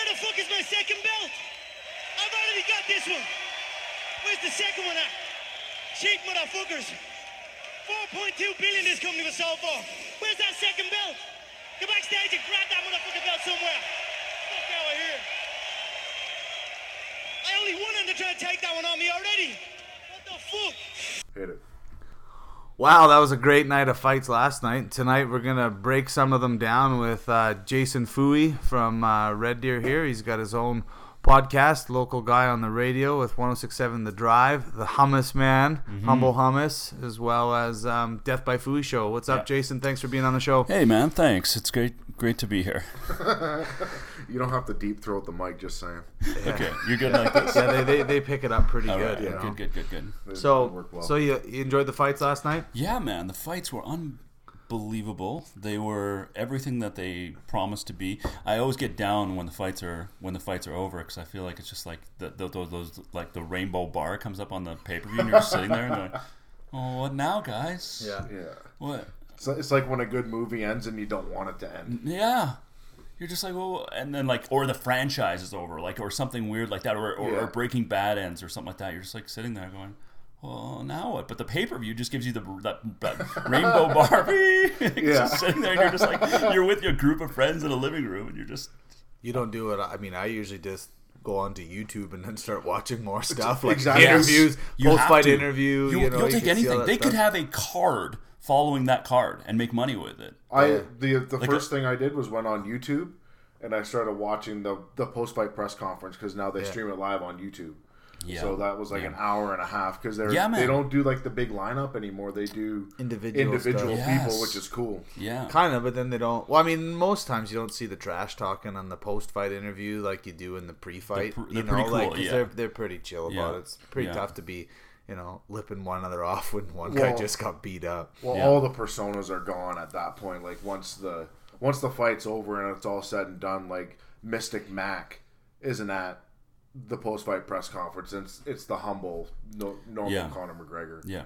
Where the fuck is my second belt? I've already got this one. Where's the second one at? Cheap motherfuckers. 4.2 billion this company was sold for. Where's that second belt? Go backstage and grab that motherfucking belt somewhere. Fuck out of here. I only won and they're to take that one on me already. What the fuck? Hit it. Wow, that was a great night of fights last night. Tonight we're gonna break some of them down with uh, Jason Foui from uh, Red Deer. Here, he's got his own podcast, local guy on the radio with 106.7 The Drive, the Hummus Man, Humble Hummus, as well as um, Death by Foui Show. What's up, Yeah. Jason? Thanks for being on the show. Hey man, thanks. It's great great to be here. You don't have to deep throat the mic, just saying. Okay, you're good like this. Yeah, they, they, they pick it up pretty All good. right, you know? good, good, good, good. It- it So, well. so you, you enjoyed the fights last night? Yeah, man, the fights were unbelievable. They were everything that they promised to be. I always get down when the fights are when the fights are over because I feel like it's just like the, the, those, those like the rainbow bar comes up on the pay per view and you're just sitting there and going, "Oh, what now, guys? Yeah. yeah. what? It's, it's like when a good movie ends and you don't want it to end. Yeah." You're just like, well, and then like, or the franchise is over, like, or something weird like that, or, or, Yeah. or Breaking Bad ends, or something like that. You're just like sitting there going, well, now what? But the pay per view just gives you the that, that rainbow Barbie. Yeah. just sitting there, and you're just like, you're with your group of friends in a living room, and you're just, You don't do it. I mean, I usually just go onto YouTube and then start watching more stuff like Exactly. interviews, you post fight to. interview. You, You, know, will take can see all anything. that They could have a card following that card and make money with it. I the the Like first thing I did was went on YouTube and I started watching the the post fight press conference because now they stream it live on YouTube. Yeah. So that was like Yeah. an hour and a half because they're Yeah, they don't do like the big lineup anymore. They do Individual individual stuff. people, Yes. which is cool. Yeah. Kind of, but then they don't. Well, I mean, most times you don't see the trash talking on the post-fight interview like you do in the pre-fight. They're pr- you they're know, pretty like cool, 'cause yeah. they're they're pretty chill about Yeah. it. It's pretty Yeah. tough to be, you know, lipping one another off when one guy just got beat up. Well, Yeah. all the personas are gone at that point. Like once the once the fight's over and it's all said and done, like Mystic Mac isn't at the post fight press conference. It's it's the humble, no, normal Yeah. Conor McGregor. Yeah.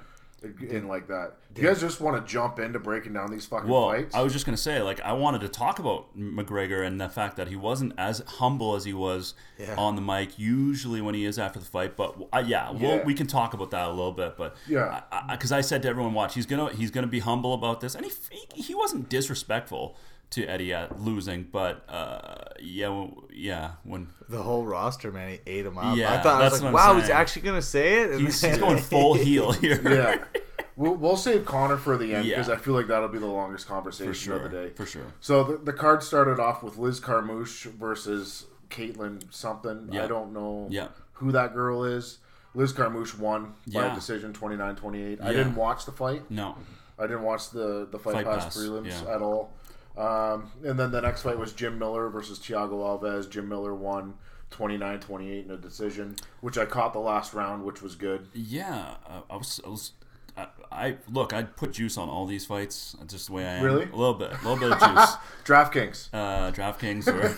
In like that. Do you guys just want to jump into breaking down these fucking Well, fights? I was just gonna say, like, I wanted to talk about McGregor and the fact that he wasn't as humble as he was Yeah. on the mic. Usually, when he is after the fight, but uh, yeah, Yeah. Well, we can talk about that a little bit. But Yeah. because I, said to everyone, watch, he's gonna he's gonna be humble about this, and he he, he wasn't disrespectful to Eddie at losing, but uh, yeah, w- yeah, when The whole roster, man, he ate him up. Yeah, I thought I was like, what I'm wow, he's actually gonna say it. And he's, then- he's going full heel here, yeah. We'll, we'll save Conor for the end because Yeah. I feel like that'll be the longest conversation sure, of the day. for sure. So the, the card started off with Liz Carmouche versus Caitlin something. I don't know Yeah. who that girl is. Liz Carmouche won by Yeah. decision 29-28. I didn't watch the fight. No, I didn't watch the, the fight, Fight pass, Pass, prelims yeah. at all. Um, and then the next fight was Jim Miller versus Thiago Alves. Jim Miller won 29-28 in a decision, which I caught the last round, which was good. Yeah, uh, I was. I was. I, I look. I put juice on all these fights. That's just the way I am. Really? A little bit. A little bit of juice. DraftKings. uh, DraftKings or,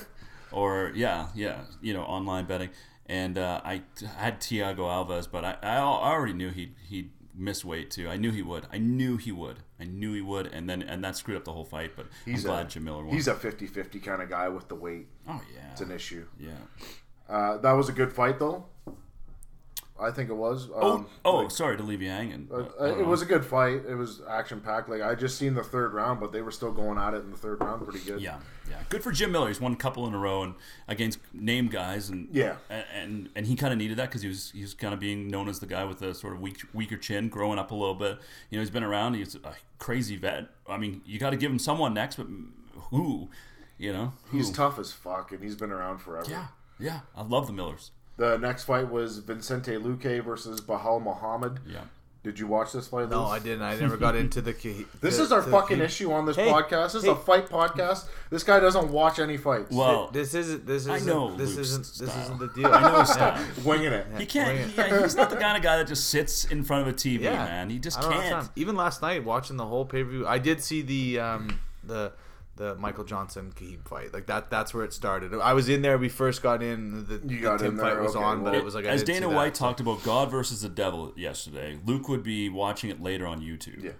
or yeah, yeah, you know, online betting. And uh, I had Thiago Alves, but I, I I already knew he'd he'd miss weight too. I knew he would. I knew he would. I knew he would. And then and that screwed up the whole fight. But He's I'm a, glad Jim Miller won. He's a 50-50 kind of guy with the weight. oh yeah, It's an issue. yeah. Uh, that was a good fight, though. I think it was. Oh, Um, oh, like, sorry to leave you hanging. uh, don't it know. was a good fight. It was action packed. Like I just seen the third round, but they were still going at it in the third round, pretty good. Yeah, yeah. Good for Jim Miller. He's won a couple in a row and against name guys, and Yeah. and and, and he kind of needed that because he was he was kind of being known as the guy with a sort of weak, weaker chin, growing up a little bit. You know, he's been around. He's a crazy vet. I mean, you got to give him someone next, but who? You know, who? He's tough as fuck, and he's been around forever. Yeah, yeah. I love the Millers. The next fight was Vincente Luque versus Belal Muhammad. Yeah. Did you watch this fight? no, Luz? I didn't. I never got into the. This the- is our the- fucking issue on this Hey, podcast. This is a fight podcast. This guy doesn't watch any fights. Well, This isn't. This isn't. know This Luke's isn't. This isn't the deal. I know his Yeah. winging it. He can't. Bring it. Yeah, he's not the kind of guy that just sits in front of a TV, Yeah, man. He just I don't have can't. Even last night, watching the whole pay per view, I did see the um, the the Michael Johnson Khabib fight. Like that. That's where it started. I was in there. We first got in. The, You the got Tim in there, fight was okay, on, but well- it was like I As didn't Dana see White that. talked about God versus the Devil yesterday, Luke would be watching it later on YouTube. Yeah.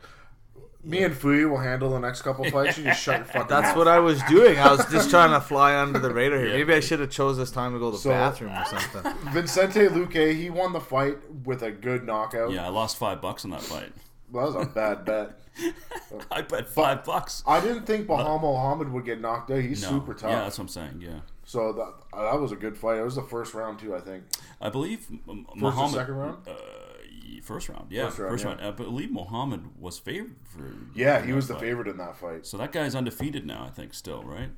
Me and Foui will handle the next couple fights. You just shut your fucking That's mouth. what I was doing. I was just trying to fly under the radar here. Maybe I should have chose this time to go to the So- bathroom or something. Vincente Luque, he won the fight with a good knockout. Yeah, I lost five bucks on that fight. Well, that was a bad bet. I bet five bucks. I didn't think Belal Muhammad would get knocked out. He's No. super tough. Yeah, that's what I'm saying. Yeah, So that that was a good fight. It was the first round too, I think. I believe M- First Muhammad. or second round? Uh, y- first round. Yeah, First first round, round. yeah. I believe Muhammad was favored. Yeah, he was the favorite in that fight. So that guy's undefeated now. I think still right.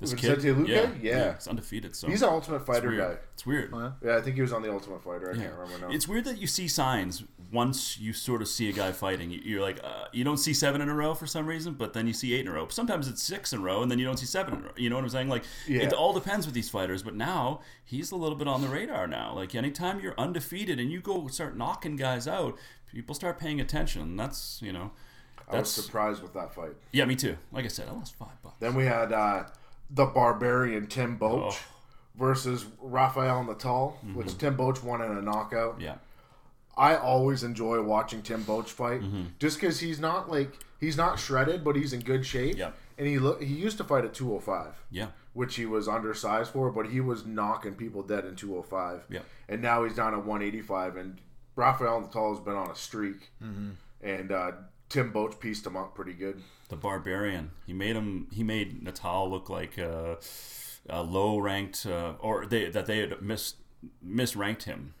This Vincente Luque? yeah, Yeah. he's undefeated. So He's an Ultimate Fighter weird. guy. It's weird. Yeah, I think he was on the Ultimate Fighter. I Yeah. can't remember now. It's weird that you see signs once you sort of see a guy fighting. You- You're like, uh, you don't see seven in a row for some reason, but then you see eight in a row. Sometimes it's six in a row, and then you don't see seven in a row. You know what I'm saying? Like, Yeah. it all depends with these fighters. But now he's a little bit on the radar now. Like, anytime you're undefeated and you go start knocking guys out, people start paying attention. That's you know, I was that's surprised with that fight. yeah, me too. Like I said, I lost five bucks. Then we had uh, the Barbarian Tim Boetsch Oh. versus Rafael Natal, which Tim Boetsch won in a knockout. Mm-hmm. Yeah, I always enjoy watching Tim Boetsch fight, Mm-hmm. just because he's not like he's not shredded, but he's in good shape. Yeah. And he lo- he used to fight at 205, yeah, which he was undersized for, but he was knocking people dead in 205. Yeah. And now he's down at 185, and Rafael Natal has been on a streak, Mm-hmm. and uh, Tim Boetsch pieced him up pretty good. The barbarian. He made him. He made Natal look like a, a low ranked, uh, or they that they had mis misranked him.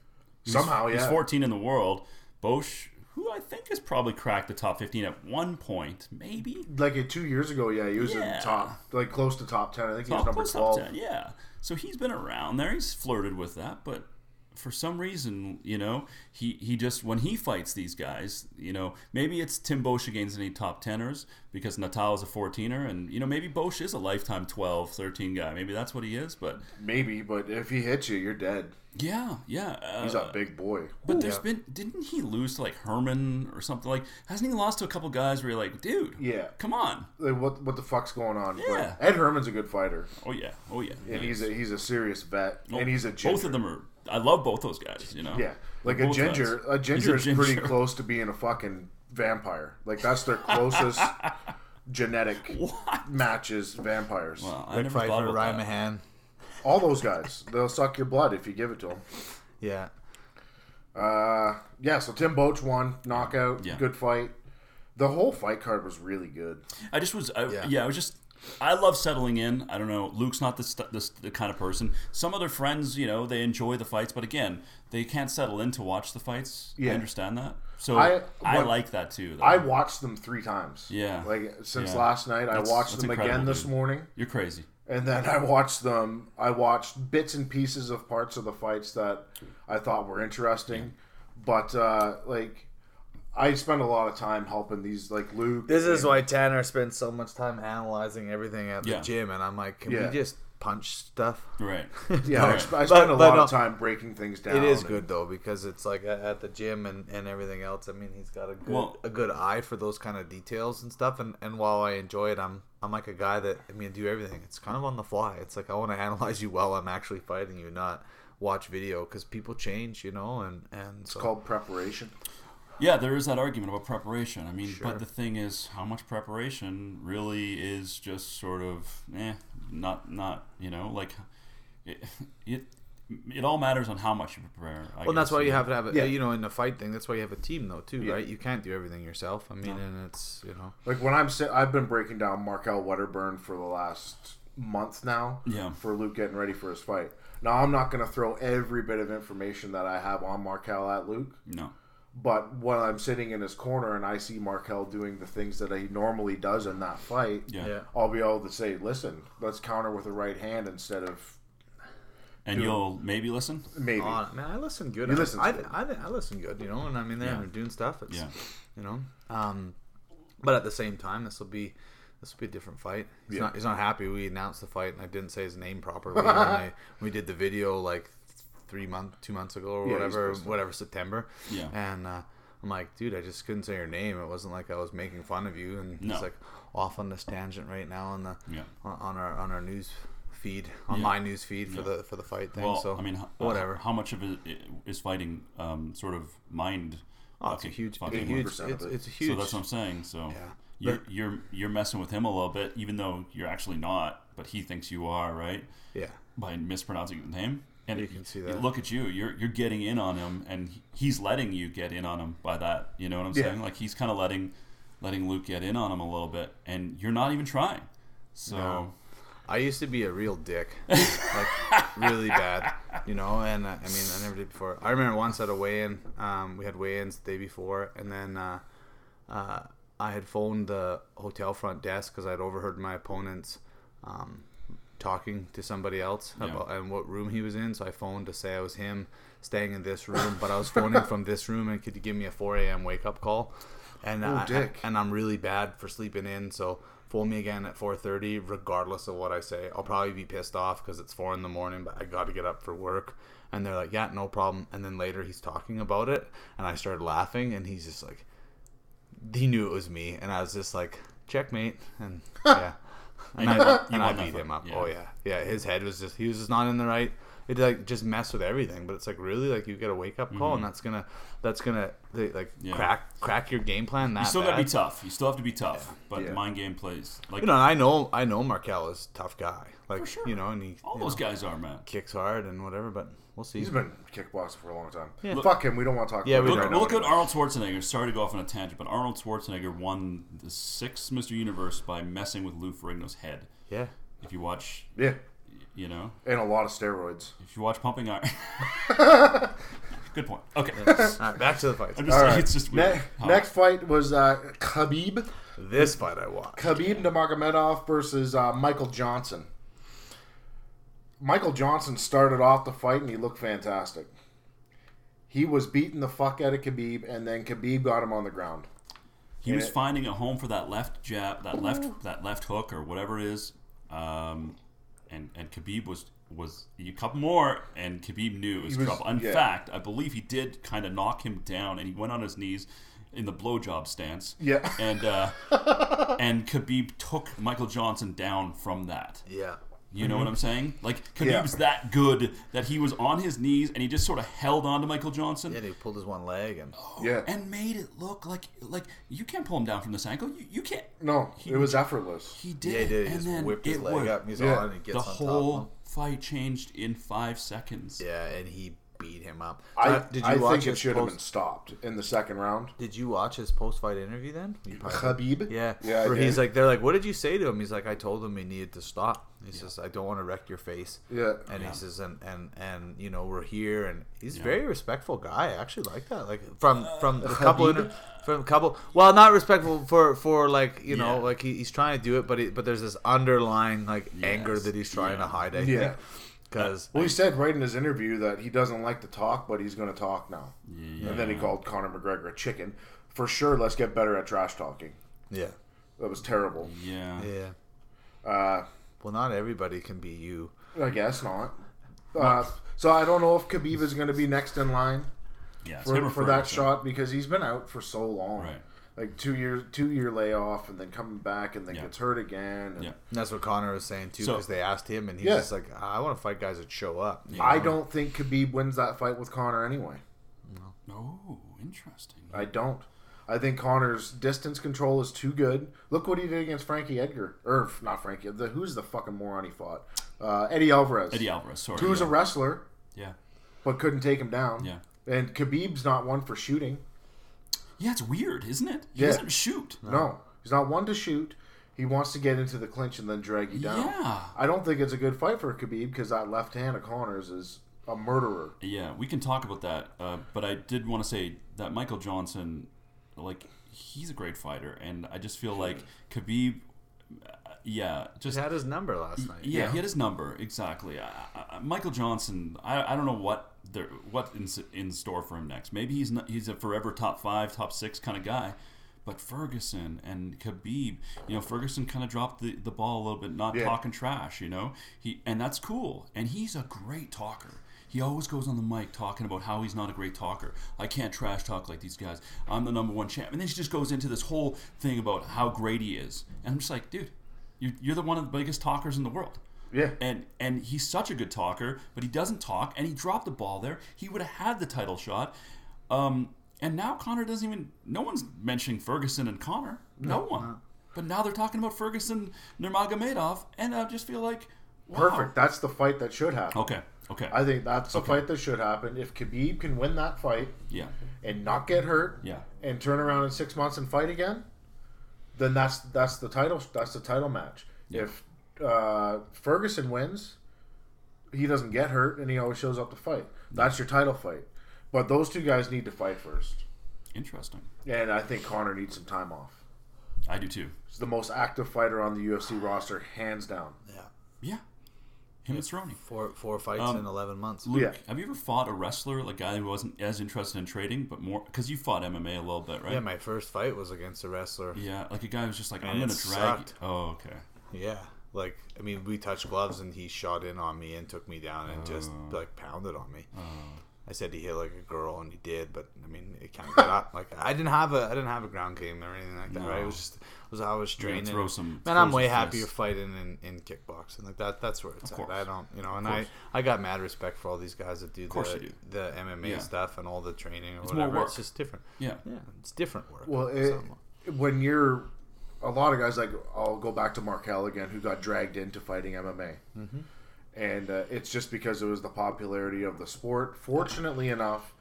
He was- Somehow, he's yeah. 14 in the world. Boetsch, who I think has probably cracked the top 15 at one point, maybe. Like uh, two years ago, yeah, he was Yeah. in top, like close to top 10. I think he was number close top 12. 10, yeah. So he's been around there. He's flirted with that, but for some reason, you know, he, he just when he fights these guys, you know, maybe it's Tim Boetsch against any top teners because Natal is a 14er, and you know maybe Boetsch is a lifetime 12, 13 guy. Maybe that's what he is. But Maybe, but if he hits you, you're dead. yeah, yeah. Uh, He's a big boy. But there's been didn't he lose to like Herman or something like? Hasn't he lost to a couple guys where you're like, dude, Yeah. come on. Like, what what the fuck's going on? Yeah. But Ed Herman's a good fighter, Oh yeah, oh yeah. and He he's a he's a serious vet, Oh, and he's a ginger. both of them are. I love both those guys. You know. Yeah, like They're a ginger. A ginger is pretty close to being a fucking vampire. Like that's their closest genetic matches. Vampires. Well, I Big never fight thought about Ryan that. Mahan. All those guys, they'll suck your blood if you give it to them. Yeah. Uh, yeah. So Tim Boetsch won knockout. Yeah. Good fight. The whole fight card was really good. I just was, I, Yeah. yeah. I was just, I love settling in. I don't know. Luke's not this, this the kind of person. Some other friends, you know, they enjoy the fights, but again, they can't settle in to watch the fights. Yeah. I understand that. So I- I, like that too. Though. I watched them three times. Yeah. Like since Yeah. last night, That's- I watched them again this dude. morning. You're crazy. And then I watched them. I watched bits and pieces of parts of the fights that I thought were interesting, but uh, like I spend a lot of time helping these like Luke. This is and- why Tanner spends so much time analyzing everything at the Yeah. gym, and I'm like, can Yeah. we just punch stuff? Right. Yeah, I, Right. sp- I But- spend a lot no, of time breaking things down. It is and- good though because it's like at at the gym and, and everything else. I mean, he's got a good Well- a good eye for those kind of details and stuff. And, and while I enjoy it, I'm I'm like a guy that I mean, do everything. It's kind of on the fly. It's like I want to analyze you while I'm actually fighting you, not watch video because people change, you know. And and It's so, called preparation. Yeah, there is that argument about preparation. I mean, Sure. but the thing is, how much preparation really is just sort of, eh, not, not, you know, like, it, it, it all matters on how much you prepare. I Well, that's why you have to have a Yeah. you know in the fight thing. That's why you have a team though too, Yeah. right? You can't do everything yourself. I mean, and it's you know Like when I'm sit, I've been breaking down Markel Wedderburn for the last month now. Yeah. For Luke getting ready for his fight. Now I'm not going to throw every bit of information that I have on Markel at Luke. No. But when I'm sitting in his corner and I see Markel doing the things that he normally does in that fight, Yeah. yeah. I'll be able to say, "Listen, let's counter with a right hand instead of And you'll maybe listen? maybe." Oh, man, I listen good. You I, listen I, to it. I, I, listen good, you know, and I'm in there Yeah. and doing stuff. It's, Yeah. you know, um, but at the same time, this will be this will be a different fight. He's Yeah. not he's not happy. We announced the fight, and I didn't say his name properly. and I, we did the video like three months, two months ago, or Yeah, whatever, whatever September. Yeah. and. uh I'm like, dude, I just couldn't say your name. It wasn't like I was making fun of you. And No. he's like off on this tangent right now on the Yeah. on on our on our news feed on Yeah. my news feed for Yeah. the for the fight thing. Well, so I mean, h- uh, whatever. How much of it i- is fighting um, sort of mind Oh, it's a Fucking- huge, it's a fucking huge, 100% it's, it. it's a huge. So that's what I'm saying. So Yeah. you're you're you're messing with him a little bit, even though you're actually not, but he thinks you are, right? yeah. By mispronouncing the name. And You can see that. Look at you. You're you're getting in on him, and he's letting you get in on him by that. You know what I'm Yeah. saying? Like he's kind of letting letting Luke get in on him a little bit, and you're not even trying. So No. I used to be a real dick, like really bad, you know. And uh, I mean, I never did before. I remember once at a weigh-in, um, we had weigh-ins the day before, and then uh, uh, I had phoned the hotel front desk because I'd overheard my opponents um, talking to somebody else Yeah. about and what room he was in. So I phoned to say I was him staying in this room, but I was phoning from this room, and could you give me a 4 a.m. wake up call? And Oh, I, dick. and I'm really bad for sleeping in, so phone me again at 4:30, regardless of what I say. I'll probably be pissed off because it's four in the morning, but I got to get up for work. And they're like, "Yeah, no problem." And then later he's talking about it, and I started laughing, and he's just like, he knew it was me, and I was just like, "Checkmate," and yeah, and I, you and I beat him up. yeah. Oh yeah, yeah. His head was just he was just not in the right. It like just messed with everything, but it's like really like you get a wake up call, and that's gonna that's gonna they, like Mm-hmm. Yeah. crack crack your game plan. That you still bad. got to be tough. You still have to be tough. But Yeah. mind game plays like You know, and I know I know Markel is a tough guy. Like sure. you know, and he all those know, guys are, man. kicks hard and whatever. But we'll see. He's been kickboxing for a long time. Yeah. Fuck him. We don't want to talk Yeah, about we it Look, right don't. now. look at Arnold Schwarzenegger. Sorry to go off on a tangent, but Arnold Schwarzenegger won the sixth Mr. Universe by messing with Lou Ferrigno's head. yeah, If you watch, Yeah, you know, and a lot of steroids. if you watch Pumping Iron. Good point. Okay. all right, back to the fight. I'm just All right. it's just Ne- weird. next fight was uh, Khabib. This fight I watched. Khabib Nurmagomedov versus uh, Michael Johnson. Michael Johnson started off the fight and he looked fantastic. He was beating the fuck out of Khabib, and then Khabib got him on the ground. He was it- finding a home for that left jab, that left that left hook or whatever it is, um, and and Khabib was was a couple more, and Khabib knew it was, was- trouble. In yeah. fact, I believe he did kind of knock him down, and he went on his knees in the blowjob stance. Yeah. and uh, and Khabib took Michael Johnson down from that. Yeah, You know what I'm saying? Like Mm-hmm. Yeah. Khabib's that good that he was on his knees and he just sort of held on to Michael Johnson yeah. He pulled his one leg and Yeah. and made it look like like you can't pull him down from this ankle. You, you can't. No, He- it was effortless. He did. yeah, he did. He and just then whipped his leg was- up. He's Yeah. on and he gets The on top of whole him. fight changed in five seconds. Yeah, and he beat him up. I, Uh, did you I watch think it his should have been stopped in the second round. Did you watch his post-fight interview then? You probably. Khabib? Yeah, Yeah, Where he's like, they're like, "What did you say to him?" He's like, "I told him he needed to stop." He says, "I don't want to wreck your face." Yeah. And Yeah. he says, "And and and you know, we're here." And he's a Yeah. very respectful guy. I actually like that. Like from from the Khabib? couple inter- from a couple. Well, not respectful for for like you know, like he, he's trying to do it, but he, but there's this underlying like anger that he's trying Yeah. to hide. I Yeah. think because Well, he said right in his interview that he doesn't like to talk, but he's going to talk now. Yeah. And then he called Conor McGregor a chicken. For sure, let's get better at trash talking. yeah, That was terrible. Yeah. yeah. Uh, Well, not everybody can be you. I guess not. Uh, so I don't know if Khabib is going to be next in line Yeah. it's him for, for that Ferguson. shot because he's been out for so long. Right. Like two years, two year layoff, and then coming back, and then Yeah. gets hurt again. and Yeah. And that's what Conor was saying too, So- because they asked him, and he's Yeah. just like, "I want to fight guys that show up." you I don't think Khabib wins that fight with Conor anyway. Oh, interesting. I don't. I think Conor's distance control is too good. Look what he did against Frankie Edgar, or not Frankie. The, who's the fucking moron he fought? Uh, Eddie Alvarez. Eddie Alvarez. Sorry. Who's yeah. a wrestler, yeah. but couldn't take him down. Yeah. And Khabib's not one for shooting. Yeah, it's weird, isn't it? He Yeah. doesn't shoot. No, he's not one to shoot. He wants to get into the clinch and then drag you down. Yeah. I don't think it's a good fight for Khabib because that left hand of Conor's is a murderer. Yeah, we can talk about that. Uh, but I did want to say that Michael Johnson, like, he's a great fighter, and I just feel like Khabib, uh, yeah, just He had his number last night. yeah, he had his number exactly. I, I, Michael Johnson, I, I don't know what there what in, in store for him next. Maybe he's not, he's a forever top five, top six kind of guy. But Ferguson and Khabib, you know, Ferguson kind of dropped the, the ball a little bit, not Yeah. talking trash, you know. He and that's cool. And he's a great talker. He always goes on the mic talking about how he's not a great talker. I can't trash talk like these guys. I'm the number one champ. And then he just goes into this whole thing about how great he is. And I'm just like, dude, you're, you're the one of the biggest talkers in the world Yeah. and and he's such a good talker, but he doesn't talk, and he dropped the ball there. He would have had the title shot. Um, And now Conor doesn't even. No one's mentioning Ferguson and Conor. No, one. But now they're talking about Ferguson, Nurmagomedov, and I just feel like wow. Perfect. That's the fight that should happen. Okay. Okay. I think that's the Okay. fight that should happen. If Khabib can win that fight yeah. and not get hurt, Yeah. and turn around in six months and fight again, then that's that's the title. That's the title match. Yeah. If uh, Ferguson wins, he doesn't get hurt and he always shows up to fight. That's your title fight. But those two guys need to fight first, Interesting. and I think Conor needs some time off. I do too. He's the most active fighter on the UFC roster, hands down. Yeah. Yeah. Him and Cerrone. Four four fights Um, in eleven months. Luke, Yeah. have you ever fought a wrestler, like a guy who wasn't as interested in trading, but more because you fought MMA a little bit, right? Yeah, my first fight was against a wrestler. Yeah, like a guy who's just like, And I'm gonna it drag. sucked. Oh, okay. Yeah, like I mean, we touched gloves and he shot in on me and took me down and just Oh. like pounded on me. Oh. I said he hit like a girl and he did, but I mean, it can't get up. Like I didn't have a I didn't have a ground game or anything like that. Right? It was just it was I was You're gonna training. throw some- Man, throw I'm some way fists. happier fighting in, in kickboxing. Like that. That's where it's Of at. course. I don't, you know, and I. I got mad respect for all these guys that do the do. the MMA Yeah. stuff and all the training or It's more whatever. work. It's just different. Yeah. Yeah, it's different work. Well, it, when you're a lot of guys like I'll go back to Markel again, who got dragged into fighting MMA, Mm-hmm. and uh, it's just because it was the popularity of the sport. Fortunately enough,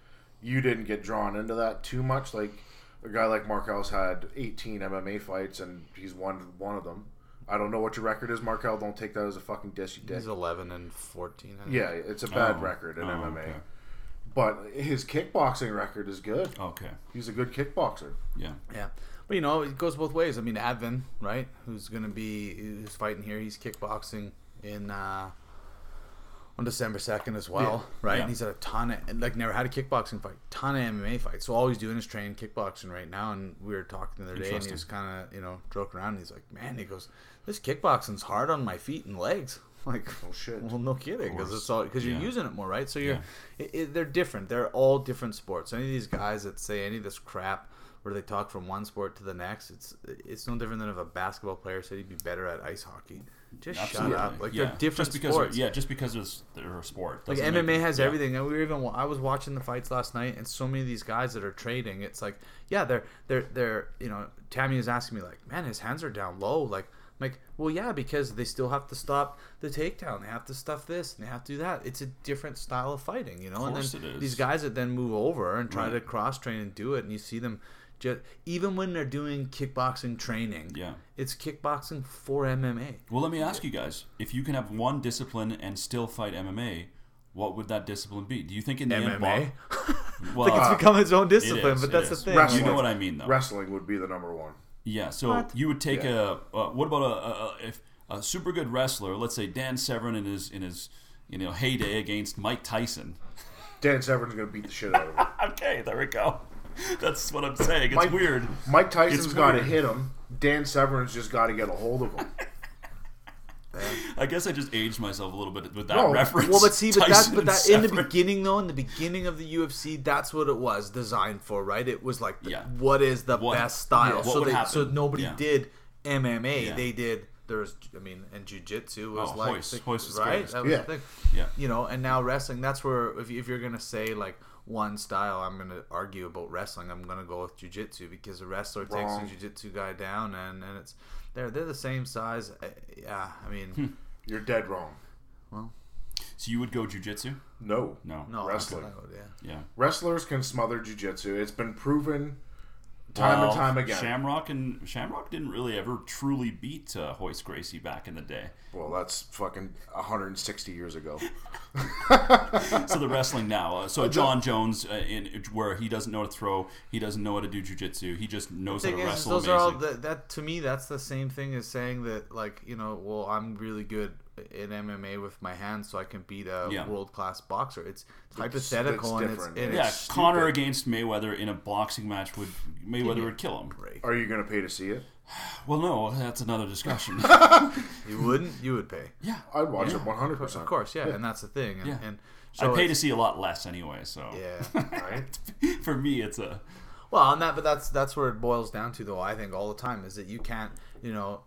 you didn't get drawn into that too much. Like a guy like Markel's had 18 MMA fights, and he's won one of them. I don't know what your record is, Markel. Don't take that as a fucking diss, you dick. He's 11 and 14. I think. Yeah, it's a bad Oh, record in oh, MMA, okay. but his kickboxing record is good. Okay. He's a good kickboxer. Yeah. Yeah, but you know it goes both ways. I mean, Advin, right? Who's gonna be who's fighting here? He's kickboxing in uh, on December second as well, right? Yeah. And he's had a ton of like never had a kickboxing fight, ton of MMA fights. So all he's doing is training kickboxing right now. And we were talking the other day, and he Interesting. was kind of you know joking around. And he's like, man, he goes, this kickboxing's hard on my feet and legs. Like, Oh shit. well, no kidding, because it's all because you're Yeah. using it more, right? So you're, it, it, they're different. They're all different sports. Any of these guys that say any of this crap where they talk from one sport to the next, it's it's no different than if a basketball player said he'd be better at ice hockey. Just Absolutely. shut up. Like yeah. they're different just because sports. Yeah, just because it's they're a sport. Like MMA make- has yeah. everything, and we were even I was watching the fights last night, and so many of these guys that are trading, it's like, yeah, they're they're they're you know, Tammy is asking me like, man, his hands are down low, like. I'm like, well, yeah, because they still have to stop the takedown. They have to stuff this and they have to do that. It's a different style of fighting, you know. course and then is. these guys that then move over and try Right. to cross train and do it, and you see them just even when they're doing kickboxing training, Yeah. it's kickboxing for MMA. Well, let me ask you guys: if you can have one discipline and still fight MMA, what would that discipline be? Do you think in the end, MMA, Bob- well, like it's become its own discipline, is, but that's the thing. Wrestling. You know what I mean, though. Wrestling would be the number one. Yeah. So What? you would take Yeah. a uh, what about a, a, a if a super good wrestler, let's say Dan Severn in his in his you know heyday against Mike Tyson. Dan Severn's gonna beat the shit out of him. Okay, there we go. That's what I'm saying. It's Mike- weird. Mike Tyson's It's got to hit him. Dan Severn's just got to get a hold of him. I guess I just aged myself a little bit with that No, reference. Well, but see, but that's Tyson but that in the beginning though, in the beginning of the UFC, that's what it was designed for, right? It was like, the, Yeah. what is the What- best style? yeah, so would they, so nobody Yeah. did MMA. Yeah. They did. There's, I mean, and jujitsu was Oh, like, Royce. the- Royce was right? great. That was Yeah. the thing. Yeah. You know, and now wrestling. That's where if, if you're gonna say like one style, I'm gonna argue about wrestling. I'm gonna go with jujitsu because a wrestler Wrong. takes a jujitsu guy down, and and it's they're they're the same size. Uh, Yeah, I mean, Hmm. You're dead wrong. Well, so you would go jujitsu? No. No. no Wrestling. that's yeah. Yeah. Wrestlers can smother jujitsu. It's been proven time and time again. Shamrock and Shamrock didn't really ever truly beat uh, Royce Gracie back in the day. well, that's fucking 160 years ago. So the wrestling now. Uh, so Jon Jones, uh, in where he doesn't know how to throw, he doesn't know how to do jujitsu. He just knows how to is, wrestle those amazing. are all that, that to me that's the same thing as saying that like you know well i'm really good in mma with my hands so i can beat a Yeah. world-class boxer it's, hypothetical and it's, different. and yeah, it's Conor against Mayweather in a boxing match would Mayweather would kill him. Break. Are you gonna pay to see it? Well, no, that's another discussion. you wouldn't you would pay yeah, I'd watch Yeah. it one hundred percent. of course yeah, and that's the thing and, Yeah. and so I'd pay to see a lot less anyway. So yeah Right? for me, it's a Well, and that, but that's that's where it boils down to, though. I think all the time is that you can't, you know,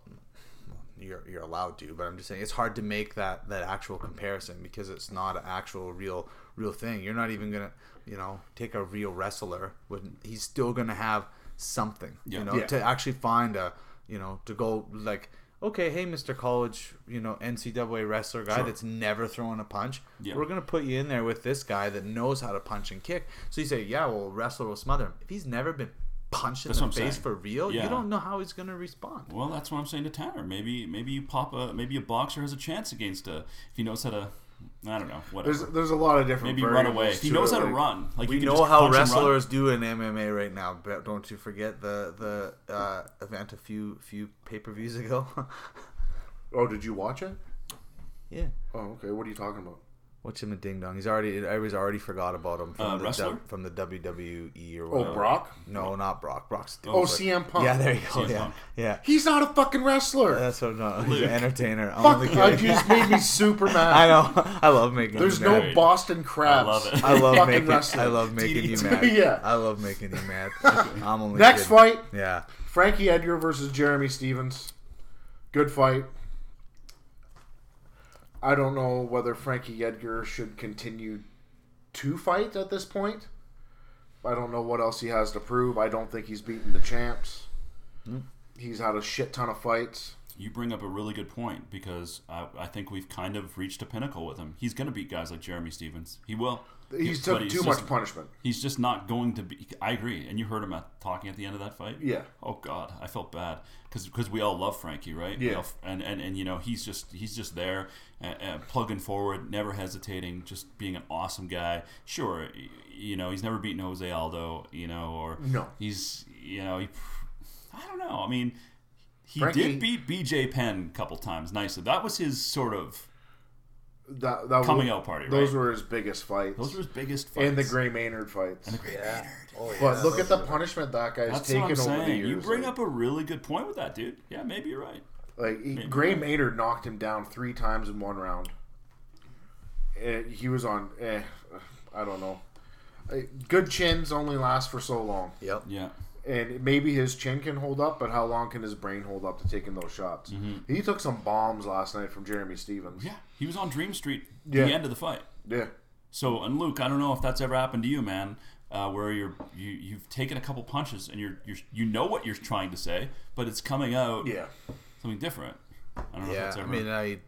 you're you're allowed to. But I'm just saying it's hard to make that that actual comparison because it's not an actual real real thing. You're not even gonna you know take a real wrestler when he's still gonna have something. Yeah. You know Yeah. to actually find a you know to go like. Okay, hey, Mr. College, you know, NCAA wrestler guy Sure. that's never thrown a punch. Yeah. We're gonna put you in there with this guy that knows how to punch and kick. So you say, yeah, well, wrestler will smother him. If he's never been punched in That's the face saying. for real, Yeah. you don't know how he's gonna respond. Well, that's what I'm saying to Tanner. Maybe maybe you pop a maybe a boxer has a chance against a if he knows how to. I don't know. Whatever. There's there's a lot of different. maybe run variables away. He knows it, how to like- run. Like we you know how punch and run. wrestlers do in MMA right now, but don't you forget the the uh, event a few few pay per views ago. Oh, did you watch it? yeah, Oh, okay. What are you talking about? What's him a ding dong? He's already everybody's already forgot about him from Uh, the wrestler? From the WWE or Oh, whatever. Brock. No, not Brock. Brock's Oh, but- CM Punk. Yeah, there you go. CM yeah, Punk. yeah. He's not a fucking wrestler. That's what no, he's Luke. an entertainer. I'm Fuck, only uh, kidding. you just made me super mad. I know. I love making. There's you no mad. Boston crabs. I love it. I love fucking making. wrestling. I love making you mad. Yeah. I love making you mad. I'm only Next kidding. fight, Yeah. Frankie Edgar versus Jeremy Stephens. Good fight. I don't know whether Frankie Edgar should continue to fight at this point. I don't know what else he has to prove. I don't think he's beaten the champs. Hmm. He's had a shit ton of fights. You bring up a really good point because I, I think we've kind of reached a pinnacle with him. He's going to beat guys like Jeremy Stephens. He will. He's But took too just- much punishment. He's just not going to be. I agree, and you heard him at, talking at the end of that fight. Yeah. Oh God, I felt bad because we all love Frankie, right? Yeah. all and, and and you know he's just he's just there, uh, uh, plugging forward, never hesitating, just being an awesome guy. Sure, you know he's never beaten Jose Aldo, you know, or No. he's you know he. I don't know. I mean, he Frankie- did beat B.J. Penn a couple times nicely. That was his sort of That, that coming was- out party. Those right? were his biggest fights. those were his biggest fights. and the Gray Maynard fights. And the Gray yeah. Oh, yeah. but look at the punishment that guy's That's taken what I'm over the saying. years. You bring like, up a really good point with that, dude. Yeah, maybe you're right. Like he, Gray Maynard knocked him down three times in one round. And he was on. Eh, I don't know. Uh, Good chins only last for so long, Yep. Yeah. And maybe his chin can hold up, but how long can his brain hold up to taking those shots? He took some bombs last night from Jeremy Stephens. Mm-hmm. Yeah, he was on Dream Street Yeah. the end of the fight. Yeah, So, and Luke, I don't know if that's ever happened to you, man, uh, where you're you you've taken a couple punches and you're you're you know what you're trying to say, but it's coming out yeah. something different. I don't know if Yeah. that's I mean, I.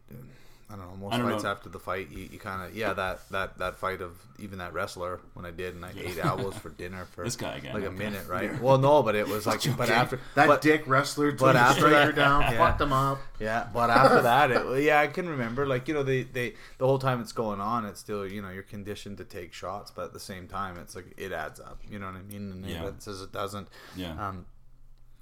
I don't know. Most don't fights know. after the fight, you, you kind of yeah that that that fight of even that wrestler when I did and I ate owls for dinner for This guy again, like a minute, right? Well, no, but it was like but after That but, dick wrestler took but the after striker that- down, yeah. fucked him up. Yeah, but after that, it, yeah, I can remember. Like you know, they, they the whole time it's going on, it's still you know you're conditioned to take shots, but at the same time, it's like it adds up. You know what I mean? And Yeah. it says it doesn't, Yeah. Um,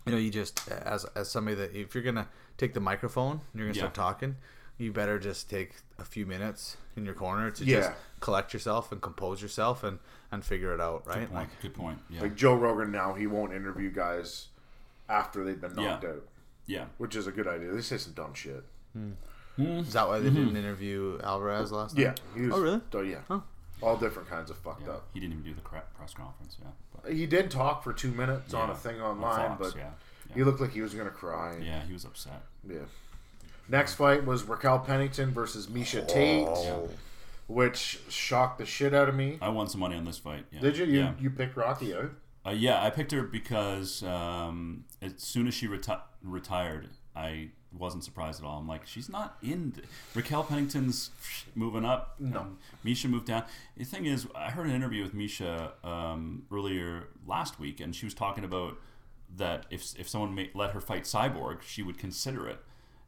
you know, you just as as somebody that if you're gonna take the microphone and you're gonna Yeah. start talking, you better just take a few minutes in your corner to Yeah. just collect yourself and compose yourself and and figure it out, right? good point. Good point. Yeah. Like Joe Rogan now, he won't interview guys after they've been knocked Yeah. out, yeah. which is a good idea. They say some dumb shit. Is that why they didn't interview Alvarez last Mm-hmm. Yeah. night? He was, Oh, really? Oh yeah. Huh. All different kinds of fucked Yeah. up. He didn't even do the press conference. Yeah. But, He did talk for two minutes on a thing on online, Fox, but yeah. he looked like he was gonna cry. Yeah, he was upset. Yeah. Next fight was Raquel Pennington versus Miesha Tate, Oh. which shocked the shit out of me. I won some money on this fight. Yeah. Did you? You, Yeah. you picked Rocky out? Uh, yeah, I picked her because um, as soon as she reti- retired, I wasn't surprised at all. I'm like, she's not in. th- Raquel Pennington's moving up. No. Um, Miesha moved down. The thing is, I heard an interview with Miesha um, earlier last week, and she was talking about that if if someone may, let her fight Cyborg, she would consider it.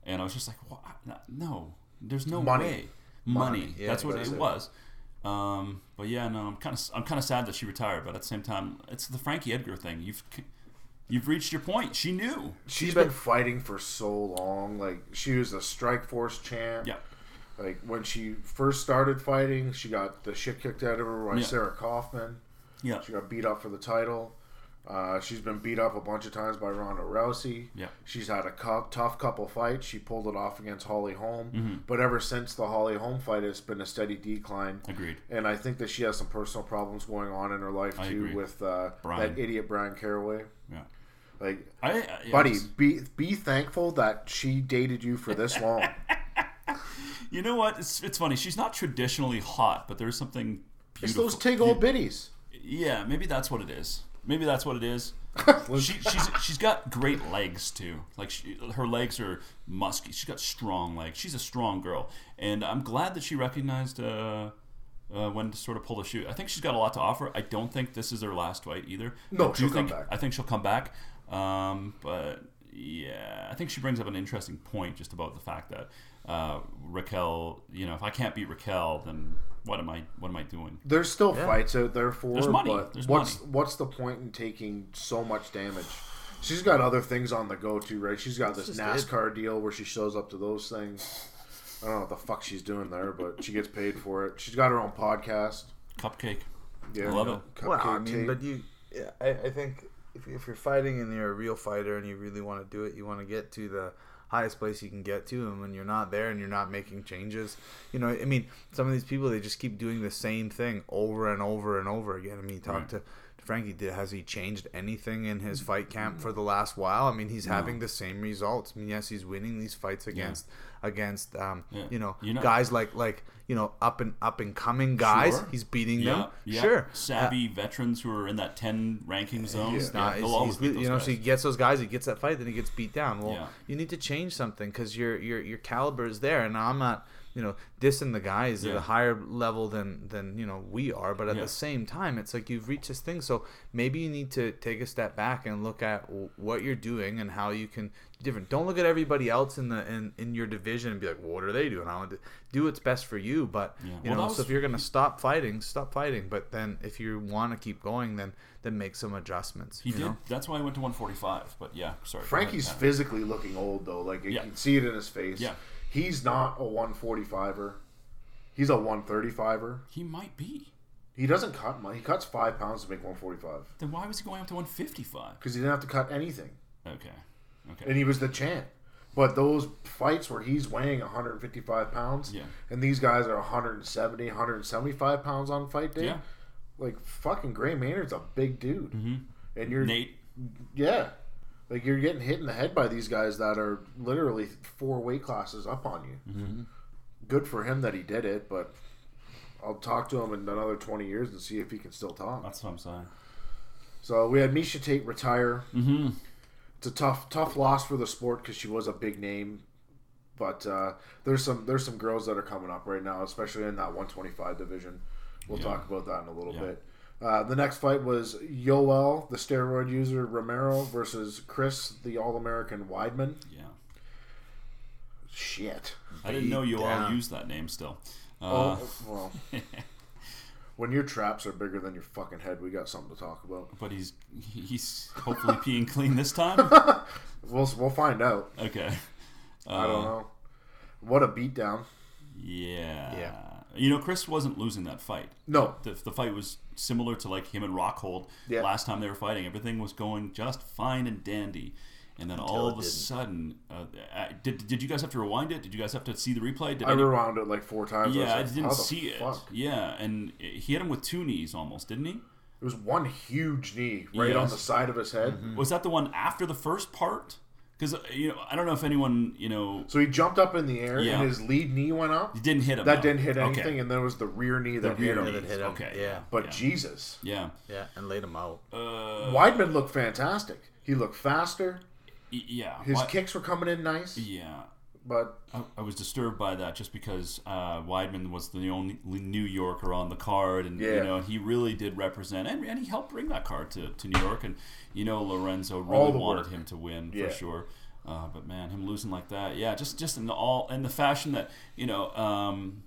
And I was just like, what? no, there's no Money. way. Money. Money, yeah, That's what that's it it. was. Um, but yeah, no, I'm kind of I'm kind of sad that she retired. But at the same time, it's the Frankie Edgar thing. You've you've reached your point. She knew. She's been fighting for so long. Like she was a Strike Force champ. Yeah, Like when she first started fighting, she got the shit kicked out of her by Yeah. Sarah Kaufman. yeah, She got beat up for the title. Uh, she's been beat up a bunch of times by Ronda Rousey. Yeah. She's had a cou- tough couple fights. She pulled it off against Holly Holm. Mm-hmm. But ever since the Holly Holm fight, it's been a steady decline. agreed. And I think that she has some personal problems going on in her life I too agree. with uh, that idiot Bryan Caraway. Yeah, Like, I, yeah, buddy, be be thankful that she dated you for this long. you know what? It's it's funny. She's not traditionally hot, but there's something it's those tig old biddies. Yeah, maybe that's what it is. Maybe that's what it is. she, she's she's got great legs too. Like she, her legs are musky. She's got strong legs. She's a strong girl, and I'm glad that she recognized uh, uh, when to sort of pull the shoot. I think she's got a lot to offer. I don't think this is her last fight either. No, she'll come think, back. I think she'll come back. Um, but yeah, I think she brings up an interesting point just about the fact that uh, Raquel. You know, if I can't beat Raquel, then what am I? What am I doing? There's still fights out there for There's her, money. but There's what's money. what's the point in taking so much damage? She's got other things on the go too, right? She's got this just NASCAR deal where she shows up to those things. I don't know what the fuck she's doing there, but she gets paid for it. She's got her own podcast. Cupcake. Yeah, I love it. Cupcake Well, I mean, tape. but you, yeah, I, I think if, if you're fighting and you're a real fighter and you really want to do it, you want to get to the highest place you can get to. And when you're not there and you're not making changes, you know, I mean, some of these people they just keep doing the same thing over and over and over again. I mean, talk Right. to. Frankie, did, has he changed anything in his fight camp for the last while? I mean, he's having the same results. I mean, yes, he's winning these fights against against um, Yeah. you know You're not- guys like like you know up and up and coming guys. Sure. He's beating Yeah, them. yeah. Sure, Savvy veterans who are in that 10 ranking zone. He's not. he's- he's beat really- those you know, guys. so he gets those guys. He gets that fight, then he gets beat down. Well, Yeah. you need to change something because your your your caliber is there. And I'm not, you know, dissing the guys at a higher level than than you know we are. But at Yeah. the same time, it's like you've reached this thing. So maybe you need to take a step back and look at w- what you're doing and how you can be different. Don't look at everybody else in the in, in your division and be like, well, what are they doing? I want to do what's best for you. But Yeah. you Well, know, that so if you're gonna stop fighting, stop fighting. But then if you want to keep going, then then make some adjustments. He you did. know? That's why I went to 145. But yeah, sorry. Frankie's physically looking old though. Like you can see it in his face. Yeah. He's not a 145er. He's a 135er. He might be. He doesn't cut much. He cuts five pounds to make 145 Then why was he going up to 155? because he didn't have to cut anything, Okay. Okay. and he was the champ. But those fights where he's weighing 155 pounds, Yeah. and these guys are 170, 175 pounds on fight day, Yeah. like fucking Gray Maynard's a big dude, mm-hmm. and you're Nate. yeah, like you're getting hit in the head by these guys that are literally four weight classes up on you. Mm-hmm. Good for him that he did it, but I'll talk to him in another 20 years and see if he can still talk. That's what I'm saying. So we had Miesha Tate retire. Mm-hmm. It's a tough, tough loss for the sport because she was a big name. But uh, there's some there's some girls that are coming up right now, especially in that 125 division. We'll Yeah. talk about that in a little Yeah. bit. Uh, the next fight was Yoel, the steroid user Romero, versus Chris, the All American Weidman. Yeah. Shit. I didn't know you all down. used that name still. Uh, oh well. when your traps are bigger than your fucking head, we got something to talk about. but he's he's hopefully peeing clean this time. We'll we'll find out. Okay. I don't Uh, know. What a beatdown. Yeah. Yeah. You know, Chris wasn't losing that fight. No, The, the fight was similar to like him and Rockhold Yeah. last time they were fighting. Everything was going just fine and dandy. And then all of a didn't. sudden, uh, I- did, did you guys have to rewind it? Did you guys have to see the replay? Did I any- rewound it like four times. yeah, I was like, didn't how the see it. fuck? Yeah, and he hit him with two knees almost, didn't he? It was one huge knee right on the side of his head. Was that the one after the first part? Because you know, I don't know if anyone you know So he jumped up in the air, Yeah. and his lead knee went up. he didn't hit him. That though. didn't hit Okay. anything, and there was the rear knee that rear hit him. knee. that hit him. Okay, Yeah. But yeah. Jesus, Yeah. Yeah, and laid him out. Uh, Weidman looked fantastic. He looked faster. y- yeah. His Why- kicks were coming in nice, Yeah. But I, I was disturbed by that just because uh, Weidman was the only New Yorker on the card, and Yeah. you know he really did represent, and, and he helped bring that card to, to New York, and you know Lorenzo really wanted work. him to win Yeah. for sure. Uh, but man, him losing like that, yeah, just just in the all in the fashion that you know, um,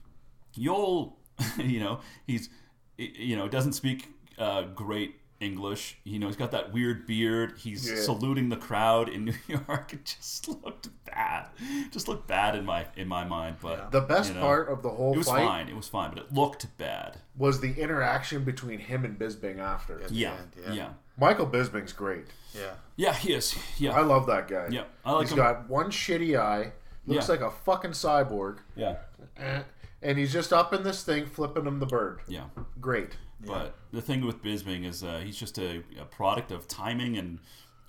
Yol, you know, he's you know doesn't speak uh, great English. You know, he's got that weird beard. He's Yeah. saluting the crowd in New York. It just looked bad. Just looked bad in my in my mind. But the best you know, part of the whole it was fight fine. It was fine, but it looked bad. was the interaction between him and Bisping after. Yeah, end, yeah, yeah. yeah, Michael Bisping's great. Yeah. Yeah, he is. Yeah. I love that guy. Yeah, I like He's him. got one shitty eye, looks Yeah. like a fucking cyborg, yeah, and he's just up in this thing flipping him the bird. yeah. Great. But the thing with Bisping is uh, he's just a, a product of timing and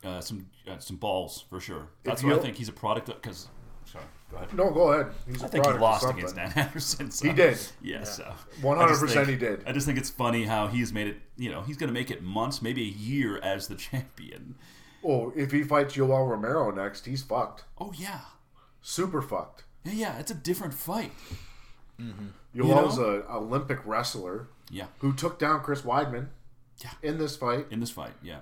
uh, some uh, some balls for sure. That's If what I think. He's a product of. because. Sorry, go ahead. No, go ahead. He's a I think he product of lost against Dan Henderson. So. He did. Yeah, so 100% I just think- he did. I just think it's funny how he's made it. You know, he's going to make it months, maybe a year as the champion. Oh, if he fights Yoel Romero next, he's fucked. Oh yeah, Super fucked. yeah, yeah. It's a different fight. Yoel's know? a Olympic wrestler Yeah, who took down Chris Weidman Yeah. in this fight, in this fight. Yeah,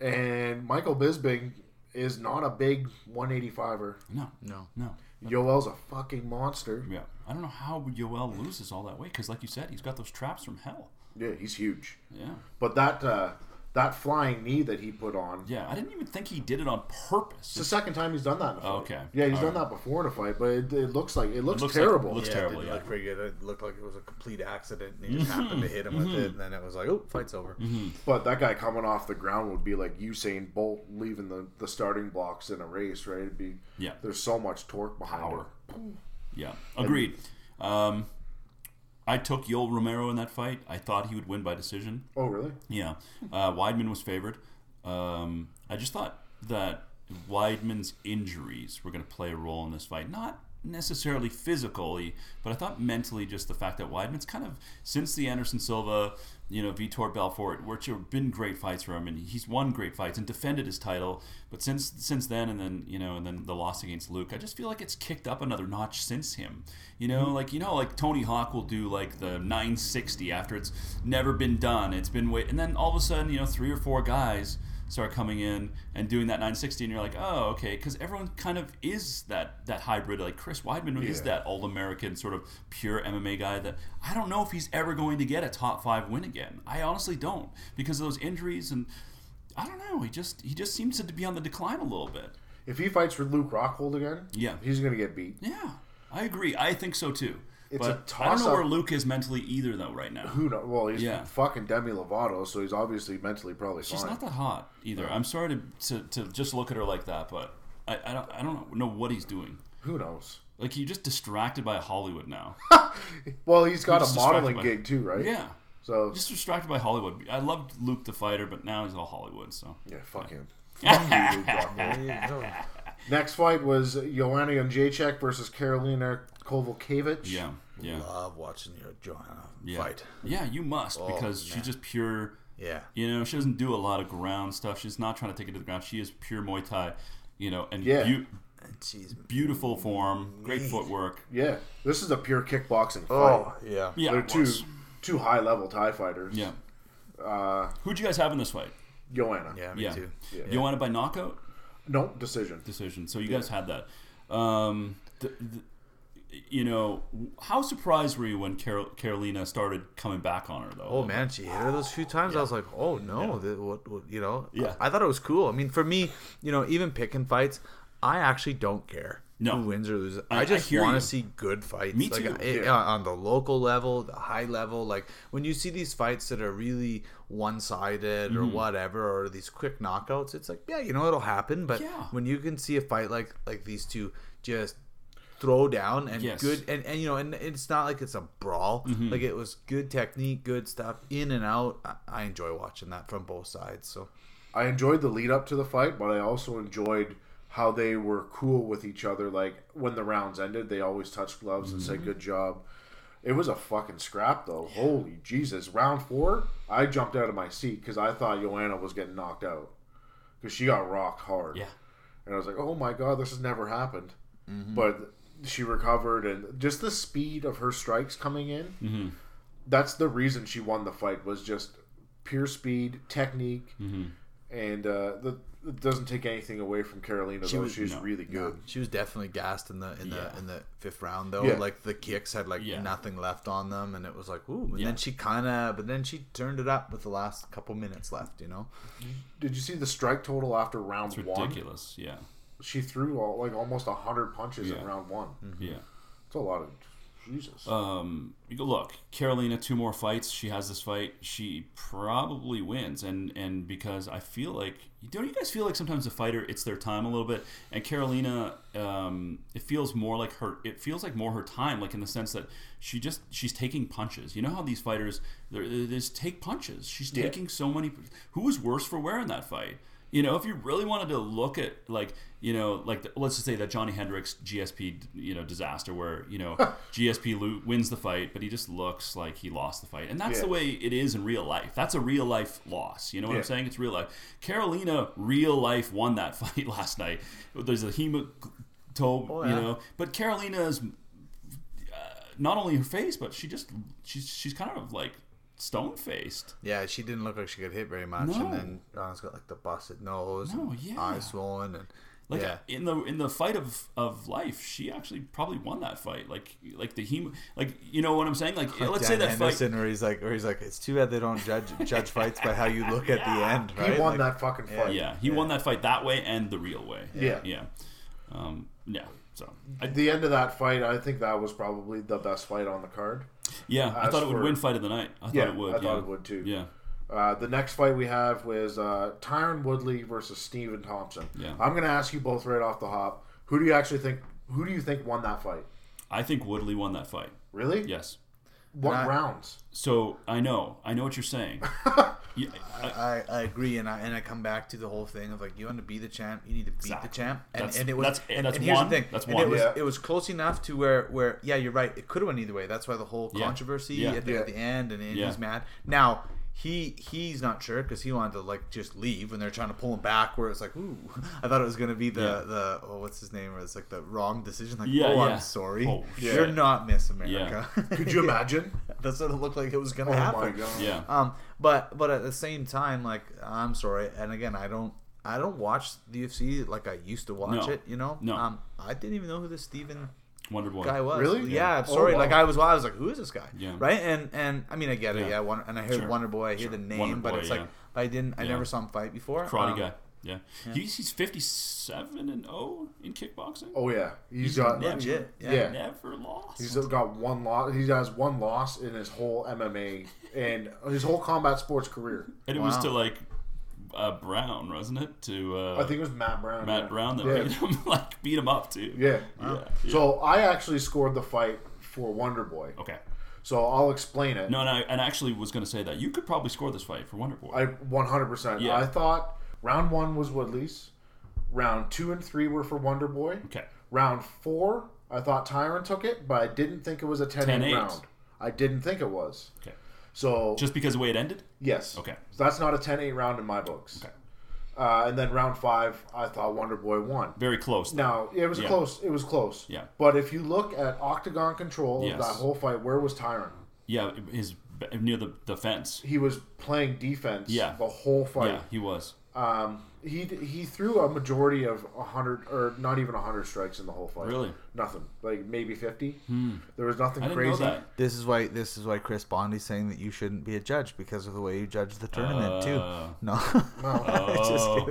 and Michael Bisping is not a big 185er. no, No. no. Yoel's a fucking monster. Yeah, I don't know how Yoel loses all that weight because, like you said, he's got those traps from hell. Yeah, he's huge. Yeah, But that uh, that flying knee that he put on. yeah. I didn't even think he did it on purpose. It's the second time he's done that in a oh, fight. Okay. Yeah, he's All done right. that before in a fight, but it, it looks like it looks, looks like- terrible. looks Yeah, terrible, It didn't yeah. look very good. It looked like it was a complete accident. And he just mm-hmm. happened to hit him with mm-hmm. it, and then it was like, oh, fight's over. Mm-hmm. But that guy coming off the ground would be like Usain Bolt leaving the, the starting blocks in a race, right? It'd be Yeah. There's so much torque behind Power. it. Yeah, agreed. Um, I took Yoel Romero in that fight. I thought he would win by decision. Oh, really? Yeah, uh, Weidman was favored. Um, I just thought that Weidman's injuries were going to play a role in this fight. Not necessarily physically, but I thought mentally, just the fact that Weidman's kind of since the Anderson Silva, you know, Vitor Belfort, which have been great fights for him, and he's won great fights and defended his title. But since since then, and then you know, and then the loss against Luke, I just feel like it's kicked up another notch since him. You know, mm-hmm. like you know, like Tony Hawk will do like the 960 after it's never been done. It's been wait, and then all of a sudden, you know, three or four guys start coming in and doing that 960 and you're like oh okay because everyone kind of is that that hybrid. Like chris weidman is that all-american sort of pure mma guy that i don't know if he's ever going to get a top five win again. I honestly don't because of those injuries and i don't know he just he just seems to be on the decline a little bit. If he fights with Luke Rockhold again, Yeah. he's gonna get beat. yeah i agree. I think so too It's but a I don't know where Luke is mentally either, though. Right now, Who knows? Well, he's Yeah. fucking Demi Lovato, so he's obviously mentally probably she's fine. not that hot either. I'm sorry to, to, to just look at her like that, but I, I don't I don't know what he's doing. Who knows? Like you're just distracted by Hollywood now. Well, he's got He's a modeling gig too, right? yeah, So just distracted by Hollywood. I loved Luke the fighter, but now he's all Hollywood. So yeah, fuck him. Fuck you, Luke Rockhold. Next fight was Joanna Jacek versus Karolina Kowalkiewicz. yeah, yeah, I Love watching your Joanna yeah. fight. Yeah, you must because she's just pure. Yeah. You know, she doesn't do a lot of ground stuff. She's not trying to take it to the ground. She is pure Muay Thai. You know, and Yeah. beau- And she's beautiful form, great footwork. Yeah, this is a pure kickboxing fight. oh yeah. Yeah, They're two two high level Thai fighters. Yeah. Uh, Who'd you guys have in this fight? Joanna. Yeah, me yeah. too. You want by knockout No decision. decision. So you guys had that. Um, the, the, you know, how surprised were you when Carol, Karolina started coming back on her though? Oh man, she hit her those few times. I was like, oh no, th- what, what, you know? Yeah. I thought it was cool. I mean, for me, you know, even picking fights, I actually don't care No. who wins or loses. I- I, I just want to see good fights. Me like, too. eh, Yeah. on the local level, the high level. Like when you see these fights that are really one-sided Mm-hmm. or whatever, or these quick knockouts, it's like, yeah, you know, it'll happen. But Yeah. when you can see a fight like like these two, just throw down and Yes. good and, and you know and it's not like it's a brawl Mm-hmm. like it was good technique good stuff in and out I, I enjoy watching that from both sides so I enjoyed the lead up to the fight, but I also enjoyed how they were cool with each other. Like when the rounds ended, they always touched gloves and Mm-hmm. said "good job." It was a fucking scrap, though. Holy Jesus! Round four, I jumped out of my seat because I thought Joanna was getting knocked out because she got rocked hard. Yeah. and I was like, "Oh my god, this has never happened." Mm-hmm. But she recovered, and just the speed of her strikes coming in. Mm-hmm. That's the reason she won the fight. Was just pure speed, technique, Mm-hmm. and uh, the, it doesn't take anything away from Karolina. though was- she's no, really good. she was definitely gassed in the in Yeah. the in the fifth round though Yeah. like the kicks had like Yeah. nothing left on them and it was like ooh and Yeah. then she kind of but then she turned it up with the last couple minutes left you know Did you see the strike total after round It's one? ridiculous. Yeah, She threw all, like almost hundred punches Yeah. in round one. yeah. It's a lot of Jesus. Um, look, Karolina, two more fights. She has this fight. She probably wins, and and because I feel like don't you guys feel like sometimes a fighter it's their time a little bit, and Karolina, um, it feels more like her. It feels like more her time, like in the sense that she just she's taking punches. You know how these fighters they're, just take punches. She's Yeah. taking so many. Who was worse for wearing that fight? You know, if you really wanted to look at like, you know, like the, let's just say that Johnny Hendricks GSP, you know, disaster where you know GSP lo- wins the fight, but he just looks like he lost the fight, and that's Yeah. the way it is in real life. That's a real life loss. You know what Yeah. I'm saying? It's real life. Karolina, real life, won that fight last night. There's a hematome, Oh, you know, but Karolina's uh, not only her face, but she just she's she's kind of like stone faced. Yeah, she didn't look like she got hit very much, No. and then Ron's got like the busted nose, No, and yeah. eyes swollen, and Like yeah, in the in the fight of, of life, she actually probably won that fight. Like like the hem like you know what I'm saying? Like let's say that Henderson, fight. where he's like, where he's like, it's too bad they don't judge judge fights by how you look at the end, right? He won Like, that fucking fight. Yeah, he won that fight that way and the real way. Yeah. yeah, um, yeah. So I, At the end of that fight, I think that was probably the best fight on the card. Yeah, I thought it would for- win fight of the night. I thought Yeah, it would. I thought yeah. it would too. Yeah, Uh, the next fight we have was uh, Tyron Woodley versus Stephen Thompson. Yeah. I'm going to ask you both right off the hop. Who do you actually think? Who do you think won that fight? I think Woodley won that fight. Really? Yes. What I- rounds? So I know, I know what you're saying. yeah, I, I, I agree, and I and I come back to the whole thing of like you want to be the champ, you need to beat Exactly. the champ, and, That's- and it was that's- and, that's and here's one. the thing, That's and one. it was Yeah. it was close enough to where where yeah you're right, it could have went either way. That's why the whole controversy Yeah. at, the, Yeah. at the end, and, and Yeah. he's mad now. He he's not sure because he wanted to like just leave when they're trying to pull him back. Where it's like, ooh, I thought it was gonna be the Yeah. the oh what's his name? Where it's like the wrong decision. Like, Yeah, oh, yeah. I'm sorry, Oh, you're not Miss America. Could you imagine? That's what it looked like it was gonna happen? oh happen. my god. yeah. Um, but but at the same time, like I'm sorry, and again, I don't I don't watch the UFC like I used to watch No. it. You know, No. um, I didn't even know who this Stephen Wonder Boy. guy was. Really? Yeah. Yeah. I'm sorry. Oh, wow. Like I was, I was like, who is this guy? Yeah. Right. And and I mean, I get it. Yeah. Yeah. Wonder, and I heard Sure. Wonder Boy. I hear Sure. the name, Wonder but Boy, it's yeah. like I didn't. I Yeah. never saw him fight before. Karate Um, guy. Yeah. He's he's 57 and 0 in kickboxing. Oh yeah. he's got legit, Yeah. yeah. Never lost. He's got one loss. He has one loss in his whole MMA and his whole combat sports career. and it was to like uh, Brown, wasn't it? To uh, I think it was Matt Brown. Matt yeah. Brown that Yeah. beat him, like beat him up too. Yeah. Yeah. So I actually scored the fight for Wonder Boy. Okay. So I'll explain it. No, and I, and I actually was going to say that you could probably score this fight for Wonder Boy. I 100%. Yeah. I thought round one was Woodley's. Round two and three were for Wonder Boy. okay. Round four, I thought Tyron took it, but I didn't think it was a 10 10-8. round. I didn't think it was. Okay. So, Just because the way it ended. Yes. Okay. So that's not a 10 8 round in my books. Okay. Uh, and then round five, I thought Wonder Boy won. Very close. though. Now, it was Yeah. close. It was close. Yeah. But if you look at octagon control Yes. that whole fight, where was Tyron? Yeah, his near the, the fence. He was playing defense Yeah. the whole fight. Yeah, he was. Um, he he threw a majority of hundred or not even hundred strikes in the whole fight. Really? Nothing. Like maybe fifty. There was nothing I didn't crazy. know that. This is why this is why Chris Bondi's saying that you shouldn't be a judge because of the way you judge the tournament too. Uh, No, No. Just Oh.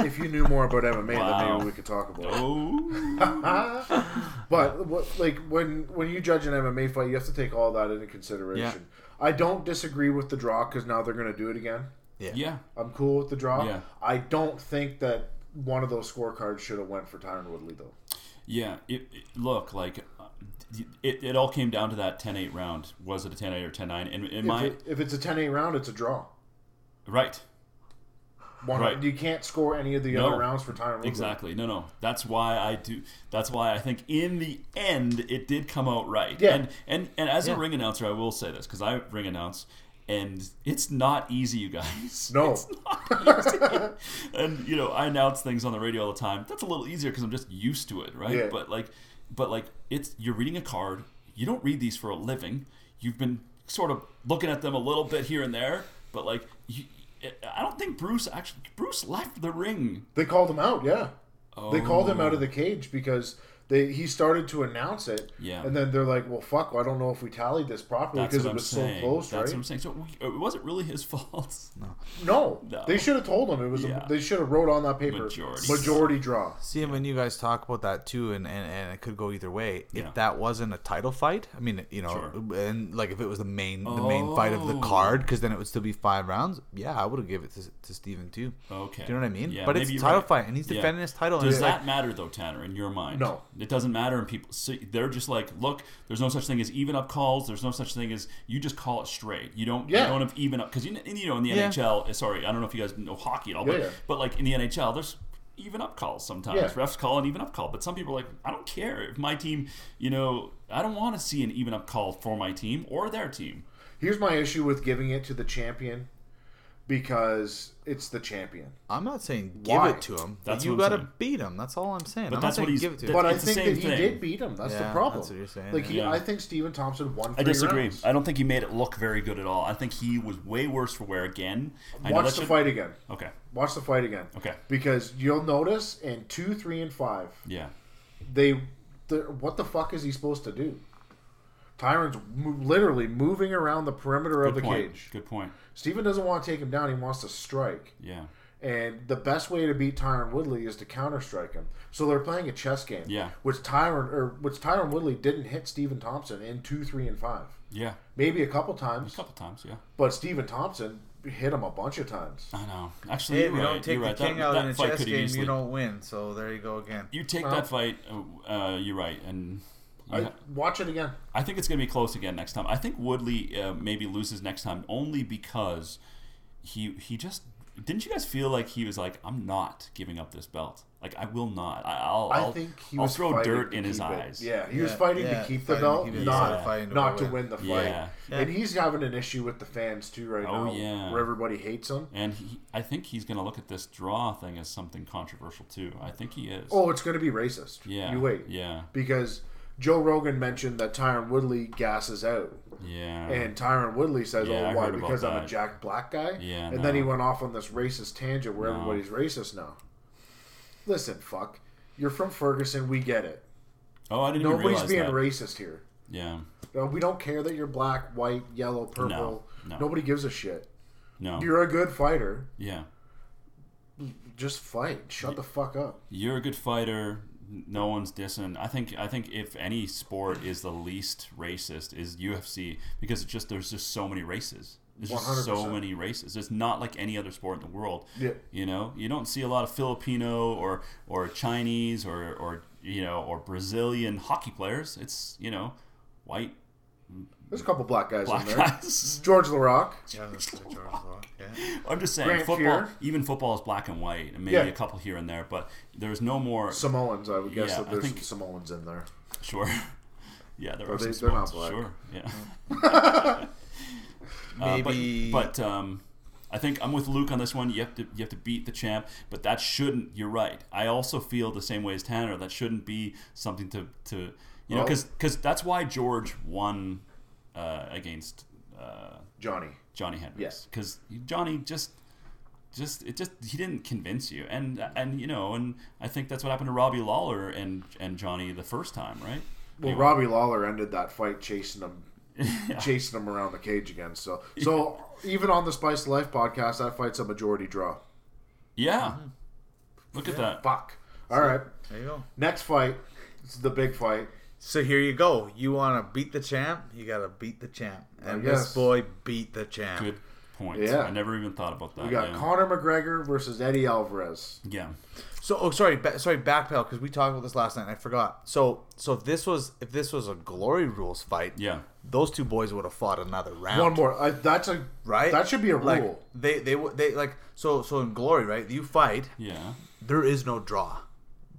if you knew more about MMA, Wow. then maybe we could talk about it. Oh. But what, like when when you judge an MMA fight, you have to take all that into consideration. I don't disagree with the draw because now they're going to do it again. Yeah. I'm cool with the draw. Yeah. I don't think that one of those scorecards should have went for Tyron Woodley though. Yeah. It, it- look like uh, it, it all came down to that 10-8 round. Was it a 10-8 or 10-9? And in If, my it, if it's a 10-8 round, it's a draw. right. One, Right. You can't score any of the No. other rounds for Tyron Woodley. Exactly. No, no. That's why I do. That's why I think in the end it did come out right. Yeah. And and and as Yeah. a ring announcer, I will say this because I ring announce, and it's not easy, you guys. No. It's not easy. and you know, I announce things on the radio all the time. That's a little easier because I'm just used to it, right? Yeah. But like, but like, it's you're reading a card. You don't read these for a living. You've been sort of looking at them a little bit here and there, but like you. I don't think Bruce actually. Bruce left the ring. They called him out, yeah. They called him Oh. out of the oh. cage because they he started to announce it. Yeah. And then they're like, well, fuck, I don't know if we tallied this properly That's because it I'm was saying. so close, That's right? what I'm saying. So we, it wasn't really his fault. No, No. they should have told him it was. Yeah. A, they should have wrote on that paper Majority. majority draw. See, and when you guys talk about that too, and, and, and it could go either way. If Yeah. that wasn't a title fight, I mean, you know, Sure. and like if it was the main the main fight of the Oh. card, because then it would still be five rounds. Yeah, I would have given it to, to Stephen too. Okay. Do you know what I mean? Yeah, but it's a title right. fight, and he's Yeah. defending his title. and Does that like, matter though, Tanner, in your mind? No. It doesn't matter, and people so they're just like, look, there's no such thing as even up calls. There's no such thing as you just call it straight. You don't, Yeah. you don't have even up because you, you know in the Yeah. NHL. uh, Sorry, I don't know if you guys know hockey at all, Yeah, but but like in the NHL, there's even up calls sometimes. Yeah. Refs call an even up call, but some people are like, I don't care if my team, you know, I don't want to see an even up call for my team or their team. Here's my issue with giving it to the champion because it's the champion. I'm not saying give Why? it to him. That's you what I'm got to saying. beat him. That's all I'm saying. But I'm that's not what saying he's- give it to him. But I It's the think same that he thing. did beat him. That's Yeah, the problem. that's what you're saying. Like he, Yeah. I think Stephen Thompson won. I three disagree. rounds. I don't think he made it look very good at all. I think he was way worse for wear again. I know Watch that the should- fight again. Okay. Watch the fight again. Okay. Because you'll notice in two, three, and five, Yeah. they, the, what the fuck is he supposed to do? Tyron's mo- literally moving around the perimeter of Good the point. cage. Good point. Steven doesn't want to take him down. He wants to strike. Yeah. And the best way to beat Tyron Woodley is to counter strike him. So they're playing a chess game. Yeah. Which Tyron or which Tyron Woodley didn't hit Stephen Thompson in two, three, and five. Yeah. Maybe a couple times. A couple times. Yeah. but Stephen Thompson hit him a bunch of times. I know. Actually, Hey, you're you right. don't take you're the right. king that, out that in a fight chess could game, easily. you don't win. So there you go again. You take Well- that fight. Uh, uh, you're right, and you I, ha- watch it again. I think it's going to be close again next time. I think Woodley uh, maybe loses next time only because he he just didn't you guys feel like he was like I'm not giving up this belt. Like I will not. I, I'll. I think he I'll was throw fighting dirt to in his keep it. eyes. Yeah, he was fighting yeah, to keep the belt, he was not fighting to not to win. win the fight. Yeah. And he's having an issue with the fans too right Oh, now, yeah. where everybody hates him. And he, I think he's going to look at this draw thing as something controversial too. I think he is. Oh, it's going to be racist. yeah. you wait. Yeah. because Joe Rogan mentioned that Tyron Woodley gasses out, Yeah. and Tyron Woodley says, Yeah, "Oh, why? Because I'm a. Jack Black guy." Yeah, and then he went off on this racist tangent where No. everybody's racist now. Listen, fuck, you're from Ferguson. We get it. oh, I didn't Nobody's realize being that. racist here. Yeah. Uh, We don't care that you're black, white, yellow, purple. no. Nobody gives a shit. No. You're a good fighter. yeah. Just fight. Shut the fuck up. You're a good fighter. No one's dissing. I think. I think if any sport is the least racist, is UFC because it's just there's just so many races. There's just so 100%. many races. It's not like any other sport in the world. Yeah. You know, you don't see a lot of Filipino or or Chinese or or you know or Brazilian hockey players. It's you know white There's a couple black guys black in there. guys. Georges Laraque. Yeah, George Locke, yeah. I'm just saying, Grant football. Fuhr. Even football is black and white, and maybe Yeah. a couple here and there. But there's no more. Samoans, I would guess Yeah, that I there's think- some Samoans in there. Sure. Yeah, there Are are they- some they're not black. Sure. Yeah. Uh, but- Maybe. but, um, I think I'm with Luke on this one. You have to you have to beat the champ, but that shouldn't. You're right. I also feel the same way as Tanner. That shouldn't be something to to you know Well- because that's why George won uh, against uh, Johnny. Johnny Hendricks. Yes. because Johnny just just it just he didn't convince you, and and you know, and I think that's what happened to Robbie Lawler and and Johnny the first time, right? Well, Anyway. Robbie Lawler ended that fight chasing him, Yeah. chasing him around the cage again. So, so even on the Spice of Life podcast, that fight's a majority draw. Yeah. Look at that. Fuck. All right. There you go. Next fight. This is the big fight. So here you go. You want to beat the champ? You got to beat the champ. And this boy beat the champ. Good point. Yeah. I never even thought about that. We got yeah. Conor McGregor versus Eddie Alvarez. yeah. So, oh, sorry, ba- sorry, backpedal because we talked about this last night. and I forgot. So, so if this was if this was a glory rules fight, Yeah. those two boys would have fought another round. One more. I, that's a right? That should be a Like, rule. They they would they like so so in glory, right? You fight, Yeah. there is no draw.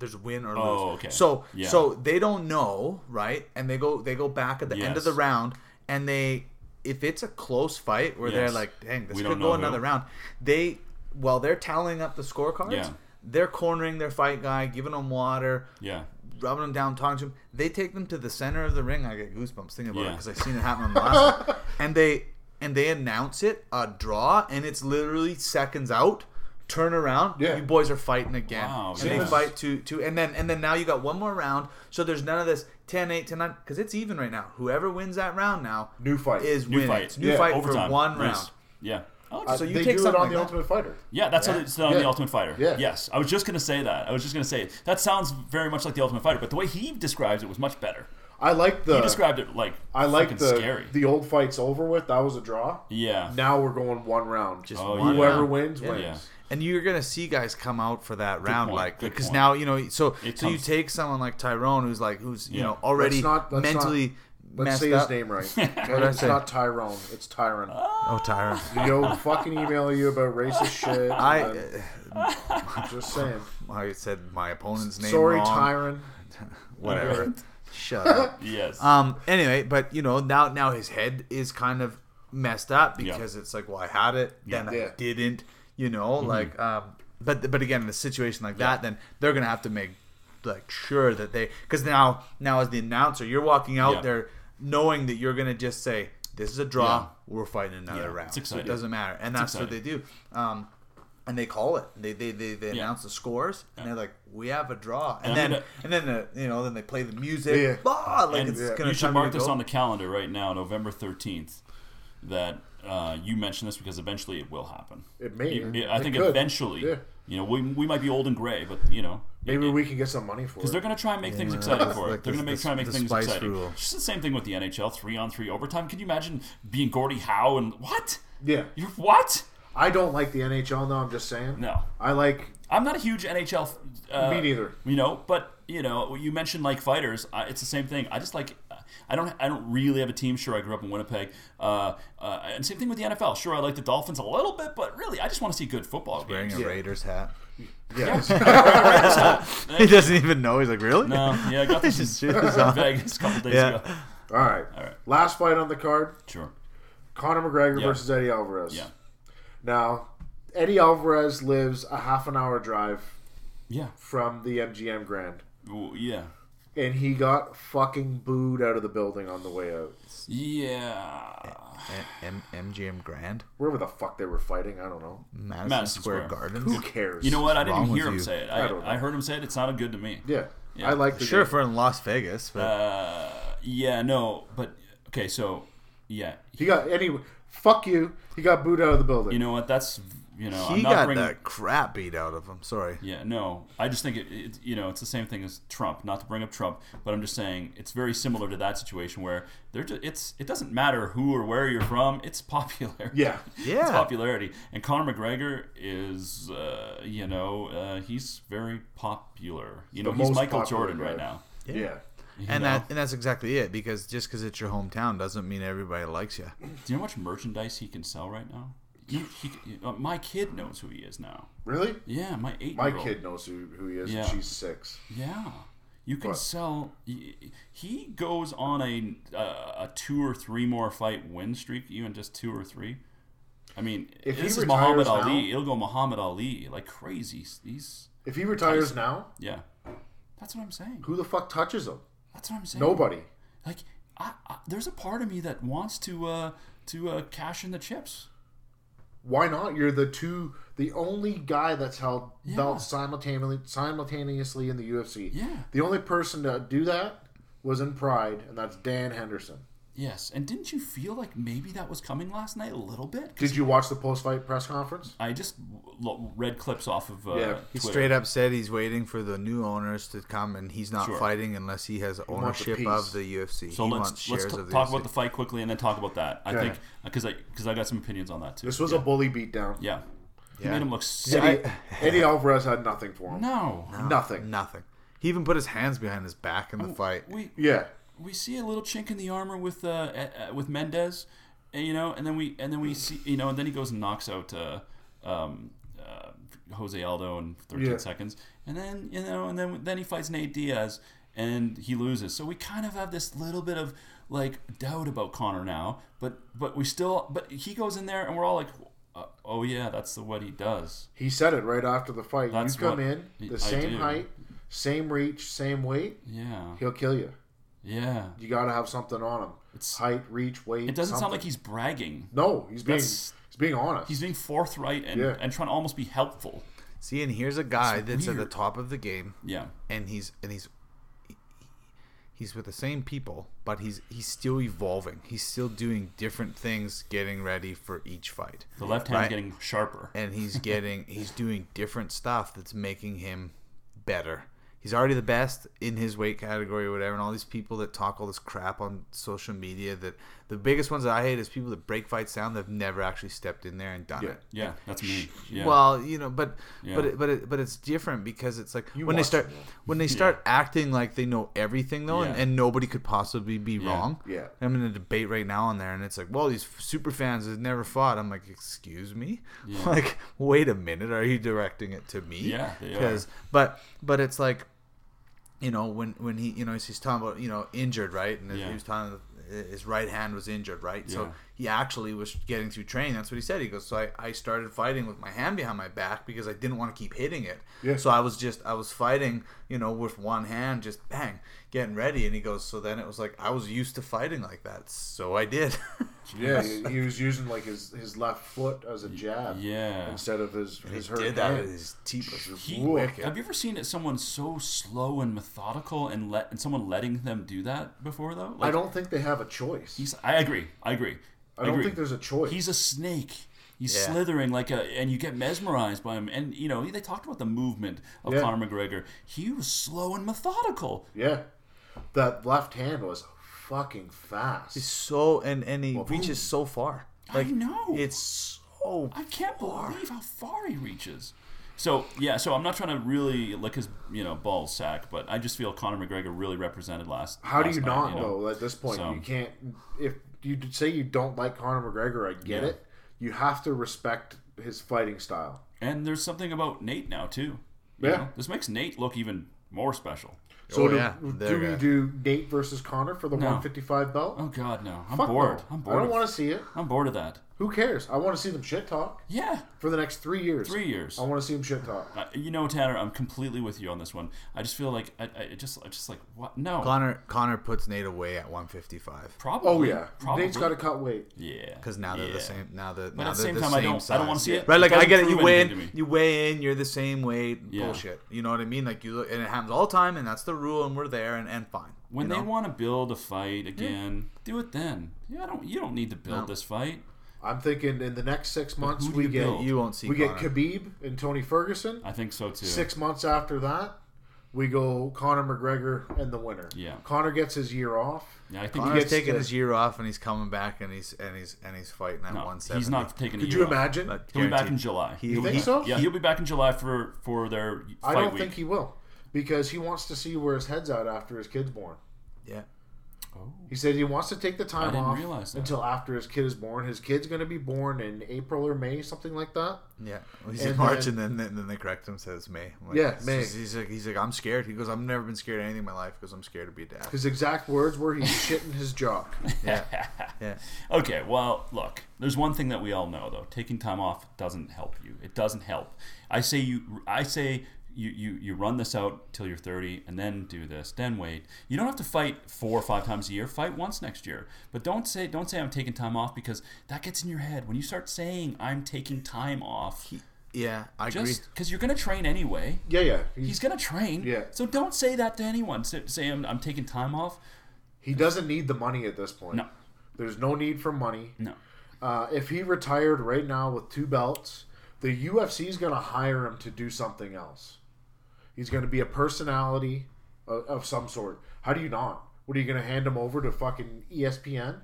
There's win or oh, lose. Oh, okay. So Yeah. so they don't know, right? And they go they go back at the end of the round and they if it's a close fight where they're like, dang, this We could go another who. round. They while they're tallying up the scorecards, Yeah. they're cornering their fight guy, giving him water, Yeah. rubbing him down, talking to him. They take them to the center of the ring. I get goosebumps thinking about it because I've seen it happen on the last. And they and they announce it a draw, and it's literally seconds out. Turn around, Yeah. you boys are fighting again, Wow, and they fight to to, and then and then now you got one more round. So there's none of this 10-8 to 9 because it's even right now. Whoever wins that round now New fight. is New winning. fight. It's new Yeah, fight Overtime. for one Nice. round. Yeah. Oh, Uh, so you they take do it something on like the that. Ultimate Fighter. Yeah, that's Yeah. how it's done on Yeah. the Ultimate Fighter. Yeah. Yes, I was just gonna say that. I was just gonna say it. that sounds very much like the Ultimate Fighter, but the way he describes it was much better. I like the he described it like I like fucking the scary. the old fights over with. That was a draw. yeah. Now we're going one round. Just Oh, one yeah. Whoever round. wins Yeah. wins. Yeah. And you're gonna see guys come out for that round, point, like because point. now you know. So It so you take someone like Tyrone, who's like who's you Yeah. know already Let's not- let's mentally Let's messed say up. his name right. did it's say? not Tyrone. It's Tyron. Oh, Tyrone. Yo, fucking email you about racist shit. I and just saying. I said my opponent's name Sorry, wrong. Tyron. Whatever. Shut up. Yes. Um. Anyway, but you know now now his head is kind of messed up because it's like, well, I had it, then Yeah. I didn't. You know, Mm-hmm. like um. But but again, in a situation like that, then they're gonna have to make like sure that they because now now as the announcer, you're walking out Yeah. there knowing that you're gonna just say this is a draw. Yeah. We're fighting another Yeah, round. So it doesn't matter, and that's what they do. Um. And they call it. They they, they, they Yeah. announce the scores, and they're like, "We have a draw." And, And then gonna- and then the, you know then they play the music. Yeah. Blah, like and it's yeah. gonna you should mark this go. on the calendar right now, November thirteenth. That uh, you mentioned this because eventually it will happen. It may. It- It I think could. eventually. Yeah. You know, we, we might be old and gray, but you know, Maybe we can get some money for it. because they're going to try and make things exciting it's for it. They're going to make the- try and make the things spice exciting. rule. It's just the same thing with the NHL, three on three overtime. Can you imagine being Gordie Howe and what? Yeah. You're what? I don't like the NHL though. I'm just saying. No, I like. I'm not a huge NHL. Uh, Me neither. You know, but you know, you mentioned like fighters. I, it's the same thing. I just like. I don't. I don't really have a team. Sure, I grew up in Winnipeg. Uh, uh, and same thing with the NFL. Sure, I like the Dolphins a little bit, but really, I just want to see good football wearing games. a Raiders hat. Yeah. He doesn't even know. He's like, really? No, yeah, I got this Just in this off. Vegas a couple days Yeah. ago. All right. All right. Last fight on the card: Sure. Conor McGregor Yeah. versus Eddie Alvarez. Yeah. Now, Eddie Alvarez lives a half an hour drive Yeah. from the MGM Grand, Ooh, yeah. And he got fucking booed out of the building on the way out. Yeah. M- MGM Grand, Wherever the fuck they were fighting, I don't know. Madison, Madison Square, Square. Gardens. Who cares? You know what? I didn't even hear him you? say it. I I, don't know. I, heard him say it. It sounded good to me. Yeah. Yeah. I like the Sure, game. if we're in Las Vegas, but Uh, yeah, no, but okay, so yeah, He got anyway, Fuck you. He got booed out of the building. you know what? That's you know, he I'm not got bringing. the crap beat out of him. Sorry. Yeah, no, I just think it, it. You know, it's the same thing as Trump. Not to bring up Trump, but I'm just saying it's very similar to that situation where they're. Just, it's. It doesn't matter who or where you're from. It's popular. Yeah. Yeah. It's popularity, and Conor McGregor is. Uh, you know, uh, he's very popular. You know, The he's Michael popular Jordan right guy. now. yeah. you And know? that and that's exactly it. Because just because it's your hometown doesn't mean everybody likes you. Do you know how much merchandise he can sell right now? He, he, uh, my kid knows who he is now. Really? Yeah, my eight. My kid knows who, who he is. Yeah. and She's six. Yeah, you can sell. He, he goes on a uh, a two or three more fight win streak, even just two or three. I mean, If he this is Muhammad retires Ali. now- It'll go Muhammad Ali like crazy. He's If he retires Tyson. now, yeah. That's what I'm saying. who the fuck touches him? That's what I'm saying. Nobody. Like, I, I, there's a part of me that wants to uh, to uh, cash in the chips. Why not? You're the two, the only guy that's held Yeah. belts simultaneously, simultaneously in the UFC. Yeah. The only person to do that was in Pride, and that's Dan Henderson. Yes, and didn't you feel like maybe that was coming last night a little bit? Did you watch the post-fight press conference? I just lo- read clips off of uh, Yeah. He Twitter. straight up said he's waiting for the new owners to come, and he's not Sure. fighting unless he has ownership piece. of the UFC. So he let's wants let's shares t- of the talk UFC. about the fight quickly and then talk about that. I Okay. think because I because I got some opinions on that too. This was yeah. a bully beatdown. yeah. He Yeah. made him look Yeah, sick. Eddie, Eddie Alvarez had nothing for him. no. Nothing. Nothing. He even put his hands behind his back in Oh, the fight. We Yeah. We see a little chink in the armor with uh, uh with Mendes, and, you know, and then we and then we see you know, and then he goes and knocks out uh, um, uh, Jose Aldo in 13 Yeah. seconds, and then you know, and then then he fights Nate Diaz and he loses. So we kind of have this little bit of like doubt about Conor now, but but we still but he goes in there and we're all like. Uh, oh yeah, that's the, what he does. He said it right after the fight. That's you come in I the same do. height, same reach, same weight, Yeah, he'll kill you. Yeah. You got to have something on him. It's- height, reach, weight. It doesn't sound like he's bragging. No, he's being That's- he's being honest. He's being forthright and, Yeah. and trying to almost be helpful. See, and here's a guy It's that's at the top of the game, Yeah. and he's and he's he's with the same people, but he's he's still evolving. He's still doing different things, getting ready for each fight. The left hand's Right. getting sharper. and he's getting he's doing different stuff that's making him better. He's already the best in his weight category or whatever. And all these people that talk all this crap on social media that the biggest ones that I hate is people that break fights down that have never actually stepped in there and done Yeah. it. Yeah, that's me. Yeah. Well, you know, but Yeah. but it, but it, but it's different because it's like You when they start them, when they start acting like they know everything though, and, Yeah. and nobody could possibly be wrong. Yeah. I'm in a debate right now on there, and it's like, well, these super fans have never fought. I'm like, excuse me, Yeah. like, wait a minute, are you directing it to me? Yeah, they. Because, but but it's like, you know, when when he, you know, he's talking about, you know, injured, right? And Yeah. he was talking his right hand was injured, right? Yeah. So he actually was getting through training. That's what he said. He goes, so I, I started fighting with my hand behind my back because I didn't want to keep hitting it. Yeah. So I was just I was fighting, you know, with one hand, just bang, getting ready. And he goes, so then it was like I was used to fighting like that, so I did. Yeah, he, he was using like his, his left foot as a jab. yeah. Instead of his his he hurt did that hand. with his teeth. was He, wicked. have you ever seen it, someone so slow and methodical and let and someone letting them do that before though? I don't think they have a choice. He's. I agree. I agree. I don't agree. think there's a choice. He's a snake. He's Yeah. slithering like a, and you get mesmerized by him. And you know they talked about the movement of Yeah. Conor McGregor. He was slow and methodical. yeah, that left hand was fucking fast. He's so and and he Well, reaches so far. I Like know. it's so I can't believe how far he reaches. So yeah, so I'm not trying to really lick his you know ball sack, but I just feel Conor McGregor really represented last. How do you night, not know? though? At this point, So- you can't. If you say you don't like Conor McGregor, I get Yeah. it. You have to respect his fighting style. And there's something about Nate now too. You Yeah. know? this makes Nate look even more special. So Oh, do, yeah, do we you go. do Nate versus Conor for the No. 155 belt? Oh God, no! I'm Fuck bored. no. I'm I don't of, want to see it. I'm bored of that. Who cares? I want to see them shit talk Yeah, for the next three years. three years. I want to see them shit talk. Uh, you know, Tanner, I'm completely with you on this one. I just feel like I, I just, I just like what? No, Conor Conor puts Nate away at 155 probably. Oh yeah, probably. Nate's got to cut weight. Yeah, because now they're yeah. the same. Now that But now at the they're same the time, I same don't- I don't wanna see it. Right, like It I get it. You weigh in, you weigh in, you're the same weight. Yeah. Bullshit. You know what I mean? Like you look, and it happens all the time, and that's the rule, and we're there, and, and fine. When you they know? want to build a fight again, do it then. Yeah, I don't. You don't need to build No. this fight. I'm thinking in the next six months we you get build? you won't see. we get Khabib and Tony Ferguson. I think so too. Six months after that, we go Conor McGregor and the winner. Yeah. Conor gets his year off. Yeah, I think Conor's gets taking to- his year off, and he's coming back, and he's and he's and he's fighting at no, 170. he's not taking. a Could year you off. imagine? He'll be back in. July. He- He'll think be- so? Yeah, he'll be back in July for for their fight I don't week. think he will because he wants to see where his head's at after his kid's born. Yeah. Oh. He said he wants to take the time didn't off realize that. until after his kid is born. His kid's going to be born in April or May, something like that. Yeah, well, he's And in March, and then, then then they correct him. Says May. I'm like, Yeah, May. just- He's like, he's like, I'm scared. He goes, I've never been scared of anything in my life because I'm scared to be a dad. His exact words were he's shitting his jock. Yeah, yeah. Okay, well, look, there's one thing that we all know though. Taking time off doesn't help you. It doesn't help. I say you I say you, you, you run this out till you're 30 and then do this, then wait. You don't have to fight four or five times a year. Fight once next year. But don't say don't say I'm taking time off because that gets in your head. When you start saying I'm taking time off, Yeah, I agree. just because you're going to train anyway. Yeah, yeah. He's going to train. Yeah. So don't say that to anyone. Say, say I'm, I'm taking time off. He doesn't need the money at this point. No. There's no need for money. No. Uh, if he retired right now with two belts, the UFC is going to hire him to do something else. He's going to be a personality of, of some sort. How do you not? What are you going to hand him over to fucking ESPN?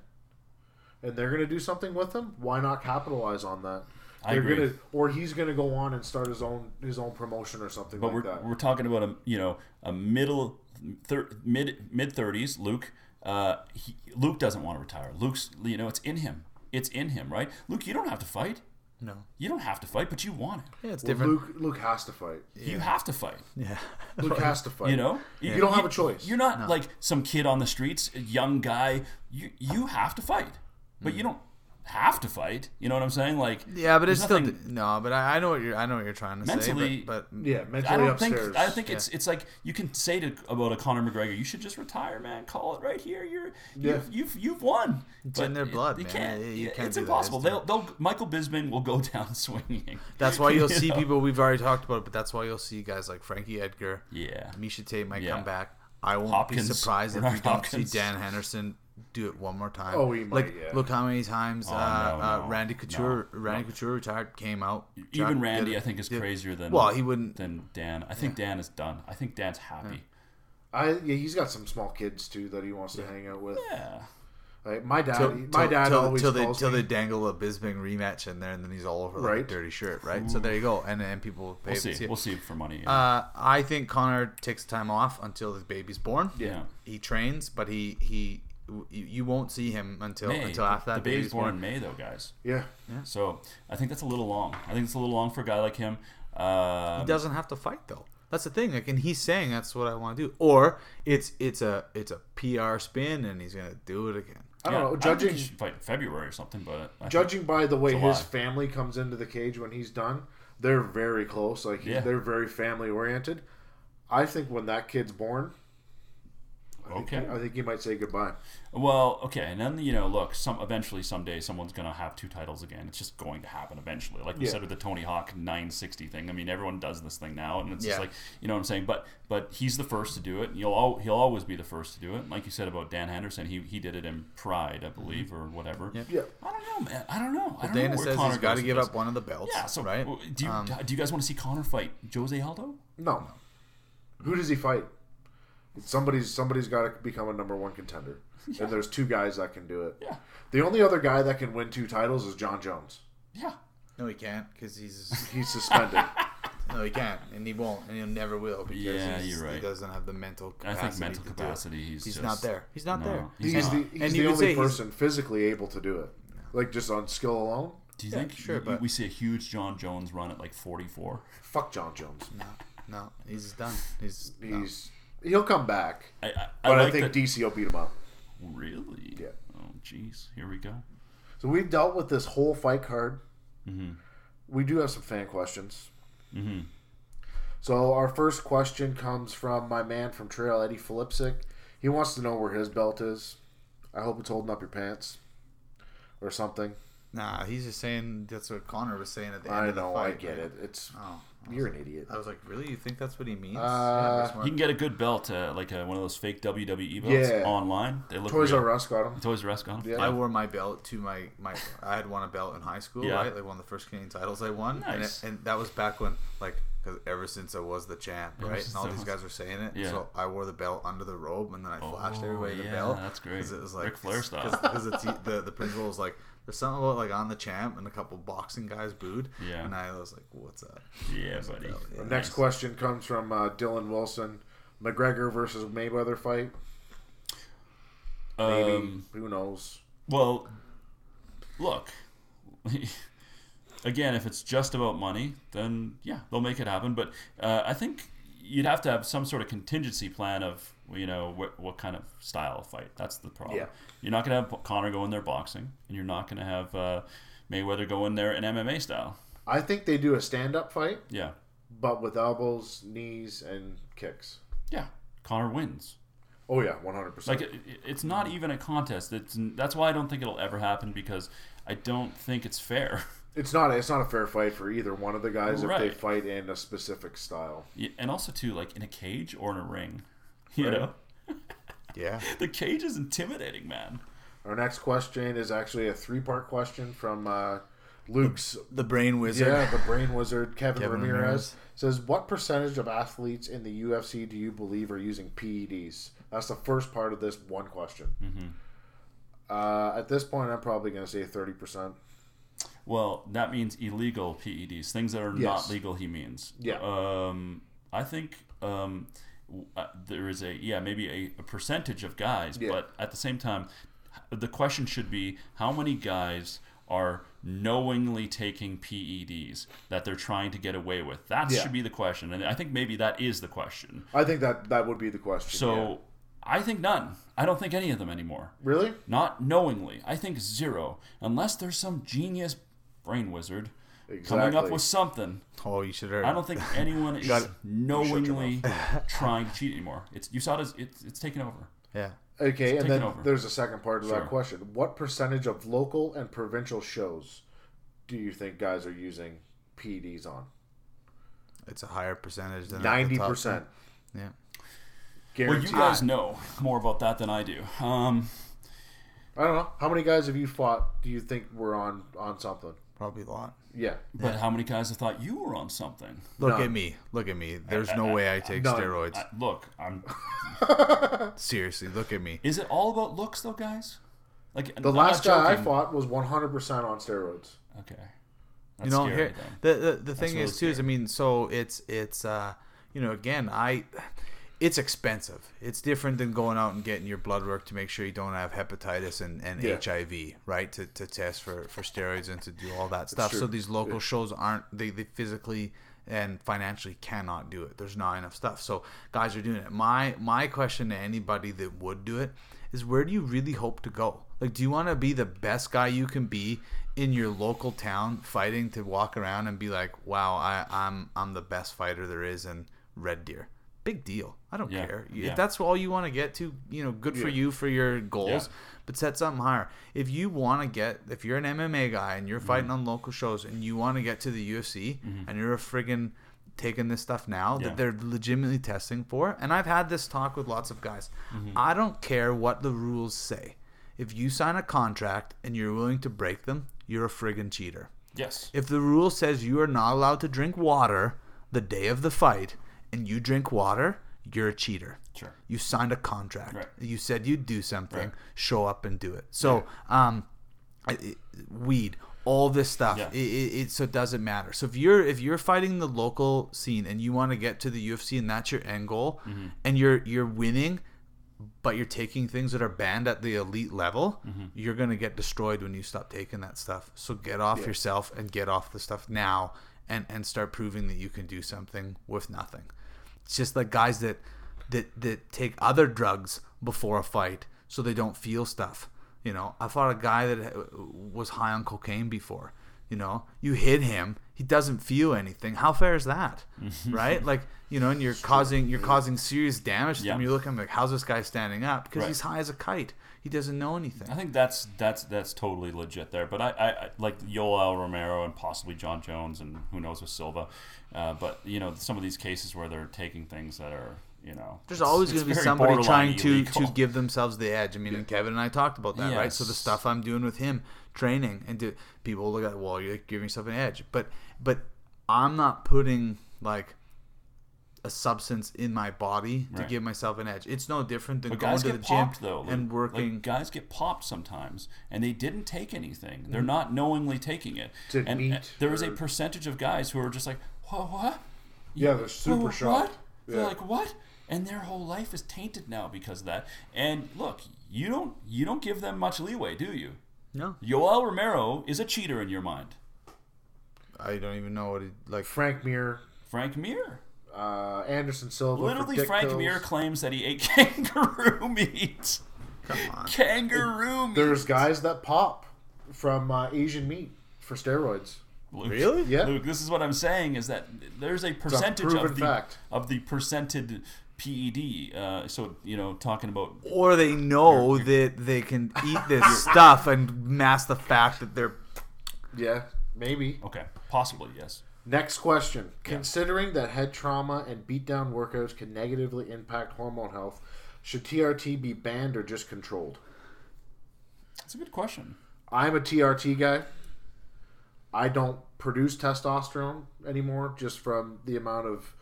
And they're going to do something with him? Why not capitalize on that? I They're agree. Gonna, or he's going to go on and start his own his own promotion or something But like we're, that. we're talking about a you know a middle thir- mid mid thirties Luke. Uh, he, Luke doesn't want to retire. Luke's you know it's in him. It's in him, right? Luke, you don't have to fight. No. You don't have to fight, but you want it. Yeah, it's Well, different. Luke Luke has to fight. You have to fight. yeah. Luke has to fight. You know, You don't have a choice. You're not like some kid on the streets, a young guy. You you have to fight, but you mm. don't have to fight. You know what I'm saying? Like Yeah, but it's there's still nothing- no. But I, I know what you're. I know what you're trying to Mentally- say. But, but Yeah, mentally I don't upstairs. think I think it's it's like you can say to about a Conor McGregor, you should just retire, man. Call it right here. You're Yeah. you've, you've you've won. It's in their blood, you man. Can't, You- you can't it's do that. impossible. They'll, they'll Michael Bisping will go down swinging. that's why you'll You see know? people. We've already talked about it, but that's why you'll see guys like Frankie Edgar, Yeah. Miesha Tate might Yeah. come back. I won't Hopkins, be surprised if Bernard we don't Hopkins. see Dan Henderson do it one more time. Oh, he might, Like, yeah. look how many times Oh, uh, no, uh, Randy Couture, no, Randy no. Couture retired, came out. Even Randy, did- I think, is did- crazier than Well, he wouldn't. than Dan. I think Dan is done. I think Dan's happy. I yeah, he's got some small kids too that he wants to hang out with. Yeah. Like my dad, Till, my till- dad till, always till they calls till me. they dangle a Bisping rematch in there, and then he's all over like Right. a dirty shirt, right? So there you go, and and people will pay We'll to see. see it. We'll see him for money. yeah. Uh, I think Conor takes time off until his baby's born. yeah. He trains, but he he you, you won't see him until May. until after that. the baby's born in May, though, guys. yeah, So I think that's a little long. I think it's a little long for a guy like him. Uh, He doesn't have to fight though. That's the thing. Like, and he's saying that's what I want to do. Or it's it's a it's a PR spin, and he's gonna do it again. I don't yeah, know. think Judging he should fight in February or something, but I judging by the way July. his family comes into the cage when he's done, they're very close. Like he- Yeah. they're very family oriented. I think when that kid's born, I think, Okay. I think he might say goodbye. Well, okay, and then you know, look, some eventually someday someone's gonna have two titles again. It's just going to happen eventually. Like we Yeah. said with the Tony Hawk 960 thing. I mean, everyone does this thing now, and it's Yeah. just like you know what I'm saying. But but he's the first to do it. And you'll al- he'll always be the first to do it. Like you said about Dan Henderson, he he did it in Pride, I believe, or whatever. Yep. Yeah, I don't know, man. I don't know. I don't Dana know says Conor he's got to give up one of the belts. Yeah. So right. do you Um, do you guys want to see Conor fight Jose Aldo? no. Who does he fight? Somebody's somebody's got to become a number one contender, and there's two guys that can do it. Yeah. The only other guy that can win two titles is Jon Jones. Yeah. No, he can't because he's He's suspended. no, he can't, and he won't, and he never will because Yeah, he's, you're right. he doesn't have the mental I capacity. think mental to capacity. He's He's just, not there. He's not no, there. He's, he's not. the And he's you the could say only he's- person physically able to do it. Like just on skill alone. Do you Yeah, think sure, we- but- we see a huge Jon Jones run at like 44? Fuck Jon Jones. No, no, he's done. He's no. He'll come back, I, I, I but I, like think that- DC will beat him up. Really? Yeah. Oh, jeez. Here we go. So we've dealt with this whole fight card. Mm-hmm. We do have some fan questions. Mm-hmm. So our first question comes from my man from Trail, Eddie Filipsic. He wants to know where his belt is. I hope it's holding up your pants, or something. Nah, he's just saying that's what Conor was saying at the end I of the know, fight. I get right? it. It's Oh, you're an idiot. I was like, really? You think that's what he means? Uh, yeah, that's He can get a good belt, uh, like uh, one of those fake WWE belts Yeah. online. They look Toys real. R Us got him. Toys R Us got 'em? Yeah. I wore my belt to my, my I had won a belt in high school, Yeah. right? Like one of the first Canadian titles I won, and, Nice. it, and that was back when like because ever since I was the champ, Ever right? And all these guys were saying it, Yeah. so I wore the belt under the robe, and then I flashed Oh, everybody the yeah, belt. that's great. 'Cause it was like Ric Flair style. Because the, the the principal was like, "There's something about like on the champ," and a couple boxing guys booed. Yeah. and I was like, "What's up?" Yeah, buddy. Yeah. Next question comes from uh, Dylan Wilson. McGregor versus Mayweather fight. Maybe. Um, Who knows? well, look. Again, if it's just about money, then yeah, they'll make it happen. But uh, I think you'd have to have some sort of contingency plan of you know what, what kind of style of fight. That's the problem. Yeah. You're not going to have Conor go in there boxing, and you're not going to have uh, Mayweather go in there in MMA style. I think they do a stand-up fight, Yeah, but with elbows, knees, and kicks. yeah. Conor wins. Oh yeah, one hundred percent. Like it, it- it's not even a contest. It's that's why I don't think it'll ever happen because I don't think it's fair. It's not. It's not a fair fight for either one of the guys if they fight in a specific style. Yeah, and also too, like in a cage or in a ring, you Right. know, Yeah, the cage is intimidating, man. Our next question is actually a three-part question from uh, Luke's. the brain wizard. Yeah, the brain wizard Kevin, Kevin Ramirez, Ramirez. says, "What percentage of athletes in the UFC do you believe are using PEDs?" That's the first part of this one question. Mm-hmm. Uh, at this point, I'm probably going to say thirty percent. Well, that means illegal PEDs, things that are Yes. not legal. He means. Yeah. Um, I think um, w- uh, there is a yeah maybe a, a percentage of guys, Yeah. but at the same time, the question should be how many guys are knowingly taking PEDs that they're trying to get away with. That Yeah. should be the question, and I think maybe that is the question. I think that that would be the question. So yeah. I think none. I don't think any of them anymore. really, Not knowingly. I think zero. Unless there's some genius brain wizard coming up with something. Oh, you should. Heard. I don't think anyone is Got- knowingly trying to cheat anymore. It's you saw it as it's it's taken over. Yeah. Okay, and then over. there's a second part of Sure. that question. What percentage of local and provincial shows do you think guys are using PEDs on? It's a higher percentage than ninety percent. Yeah. Well, you guys know more about that than I do. Um, I don't know. How many guys have you fought? Do you think were on on something? Probably a lot. Yeah. But how many guys have thought you were on something? Look None. at me. Look at me. There's no way I take None. steroids. I, look, I'm. Seriously, look at me. Is it all about looks, though, guys? Like The last guy I fought was 100% on steroids. Okay. you know scary, here then. the the, the thing really is too is i mean so it's it's uh you know again i it's expensive. It's different than going out and getting your blood work to make sure you don't have hepatitis and, and Yeah. hiv right? To, to test for for steroids and to do all that stuff. So these local shows aren't they, they physically and financially cannot do it. There's not enough stuff. So guys are doing it. My my question to anybody that would do it is where do you really hope to go? Like do you want to be the best guy you can be in your local town fighting to walk around and be like wow I, i'm i'm the best fighter there is in red deer big deal i don't Yeah, care yeah. if that's all you want to get to you know good for Yeah. you for your goals Yeah. but set something higher if you want to get if you're an mma guy and you're Mm-hmm. fighting on local shows and you want to get to the ufc and you're a friggin' taking this stuff now Yeah. that they're legitimately testing for and i've had this talk with lots of guys i don't care what the rules say if you sign a contract and you're willing to break them you're a friggin' cheater Yes. if the rule says you are not allowed to drink water the day of the fight and you drink water you're a cheater Sure. you signed a contract Right. you said you'd do something Right. show up and do it so um it- weed all this stuff Yeah. it, it, it so it doesn't matter so if you're if you're fighting the local scene and you want to get to the ufc and that's your end goal Mm-hmm. and you're you're winning but you're taking things that are banned at the elite level Mm-hmm. you're going to get destroyed when you stop taking that stuff so get off yourself and get off the stuff now and and start proving that you can do something with nothing it's just like guys that that that take other drugs before a fight so they don't feel stuff. You know, I fought a guy that uh, was high on cocaine before. You know, you hit him, he doesn't feel anything. How fair is that, right? Like, you know, and you're causing you're causing serious damage to Yeah. him. You're him like, how's this guy standing up? Because Right. he's high as a kite. He doesn't know anything. I think that's that's that's totally legit there. But I, I, I like Yoel Romero and possibly Jon Jones and who knows with Silva. Uh, but you know some of these cases where they're taking things that are you know There's always going to be somebody trying to, illegal. to give themselves the edge. I mean, and Kevin and I talked about that, right? So the stuff I'm doing with him, training, and do, people look at, well, you're giving yourself an edge, but but I'm not putting like a substance in my body to give myself an edge. It's no different than But going to the get gym popped though, Luke. and working. Like, guys get popped sometimes, and they didn't take anything. They're Mm-hmm. not knowingly taking it. To and meet there is a percentage of guys who are just like, what? what? Yeah, they're super What? shocked. They're like, what? And their whole life is tainted now because of that. And look, you don't you don't give them much leeway, do you? no, Yoel Romero is a cheater in your mind. I don't even know what it like. Frank Mir, Frank Mir. Uh, Anderson Silva. Literally, dick Frank pills. Mir claims that he ate kangaroo meat. Come on. Kangaroo meat. There's guys that pop from uh, Asian meat for steroids. Luke, Really? Yeah. Luke, this is what I'm saying is that there's a percentage proven of the fact. of the percented PED. Uh, so you know, talking about Or they know that they can eat this stuff and mask the fact that they're Yeah, maybe. okay, possibly yes. Next question. Considering that head trauma and beatdown workouts can negatively impact hormone health, should TRT be banned or just controlled? That's a good question. I'm a TRT guy. I don't produce testosterone anymore just from the amount of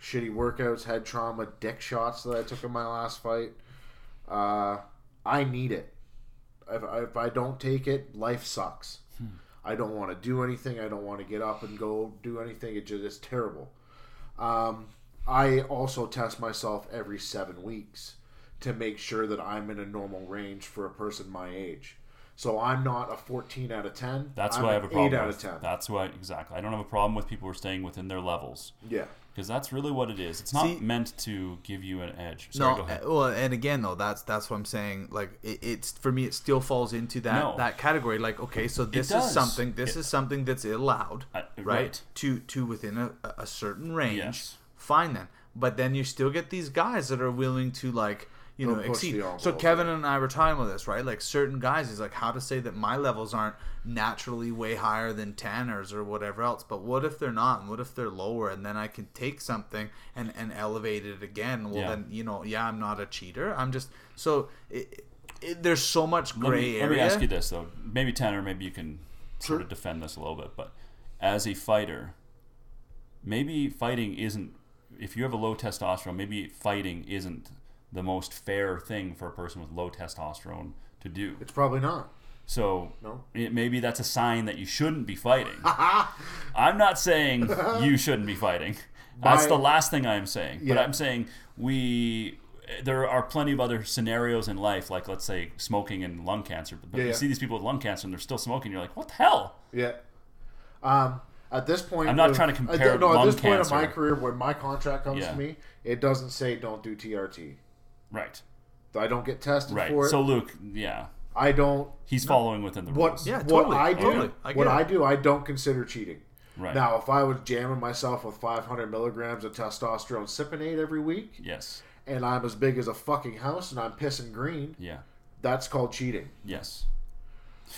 shitty workouts, head trauma, dick shots that I took in my last fight. Uh, I need it. If, if I don't take it, life sucks. I don't want to do anything. I don't want to get up and go do anything. It just is terrible. Um, I also test myself every seven weeks to make sure that I'm in a normal range for a person my age. So I'm not a 14 out of 10. That's I'm why I have a problem. 8 out of 10. That's why exactly. I don't have a problem with people who are staying within their levels yeah. Because that's really what it is. It's not See- meant to give you an edge. Sorry, go no, ahead. uh, well, and again though, that's that's what I'm saying. Like it, it's for me, it still falls into that No. that category. Like okay, so this is something. This It- is something that's allowed, Uh, right? right. To to within a, a certain range. Yes. Fine then, but then you still get these guys that are willing to like. You know, They'll exceed. So Kevin and I were talking about this, right? Like certain guys is like how to say that my levels aren't naturally way higher than Tanner's or whatever else. But what if they're not? And what if they're lower? And then I can take something and and elevate it again. Well, Yeah. then you know, yeah, I'm not a cheater. I'm just so. It, it, there's so much Let gray me, let me ask you this though. Maybe Tanner, maybe you can sort of defend this a little bit. But as a fighter, maybe fighting isn't. If you have a low testosterone, maybe fighting isn't the most fair thing for a person with low testosterone to do. It's probably not. So No. it, maybe that's a sign that you shouldn't be fighting. I'm not saying you shouldn't be fighting. That's the last thing I'm saying. But I'm saying we. There are plenty of other scenarios in life, like let's say smoking and lung cancer. But Yeah, you yeah. see these people with lung cancer and they're still smoking. You're like, what the hell? Yeah. Um, at this point, I'm not trying to compare thi- no, lung at this point of my career, when my contract comes Yeah. to me, it doesn't say don't do TRT. Right. I don't get tested Right. for it. So Luke, yeah, I don't. he's following within the What rules. Yeah, what totally, I do, totally. I what it. I do, I don't consider cheating. Right. Now, if I was jamming myself with 500 milligrams of testosterone cypionate every week, Yes. and I'm as big as a fucking house, and I'm pissing green, Yeah. that's called cheating. Yes.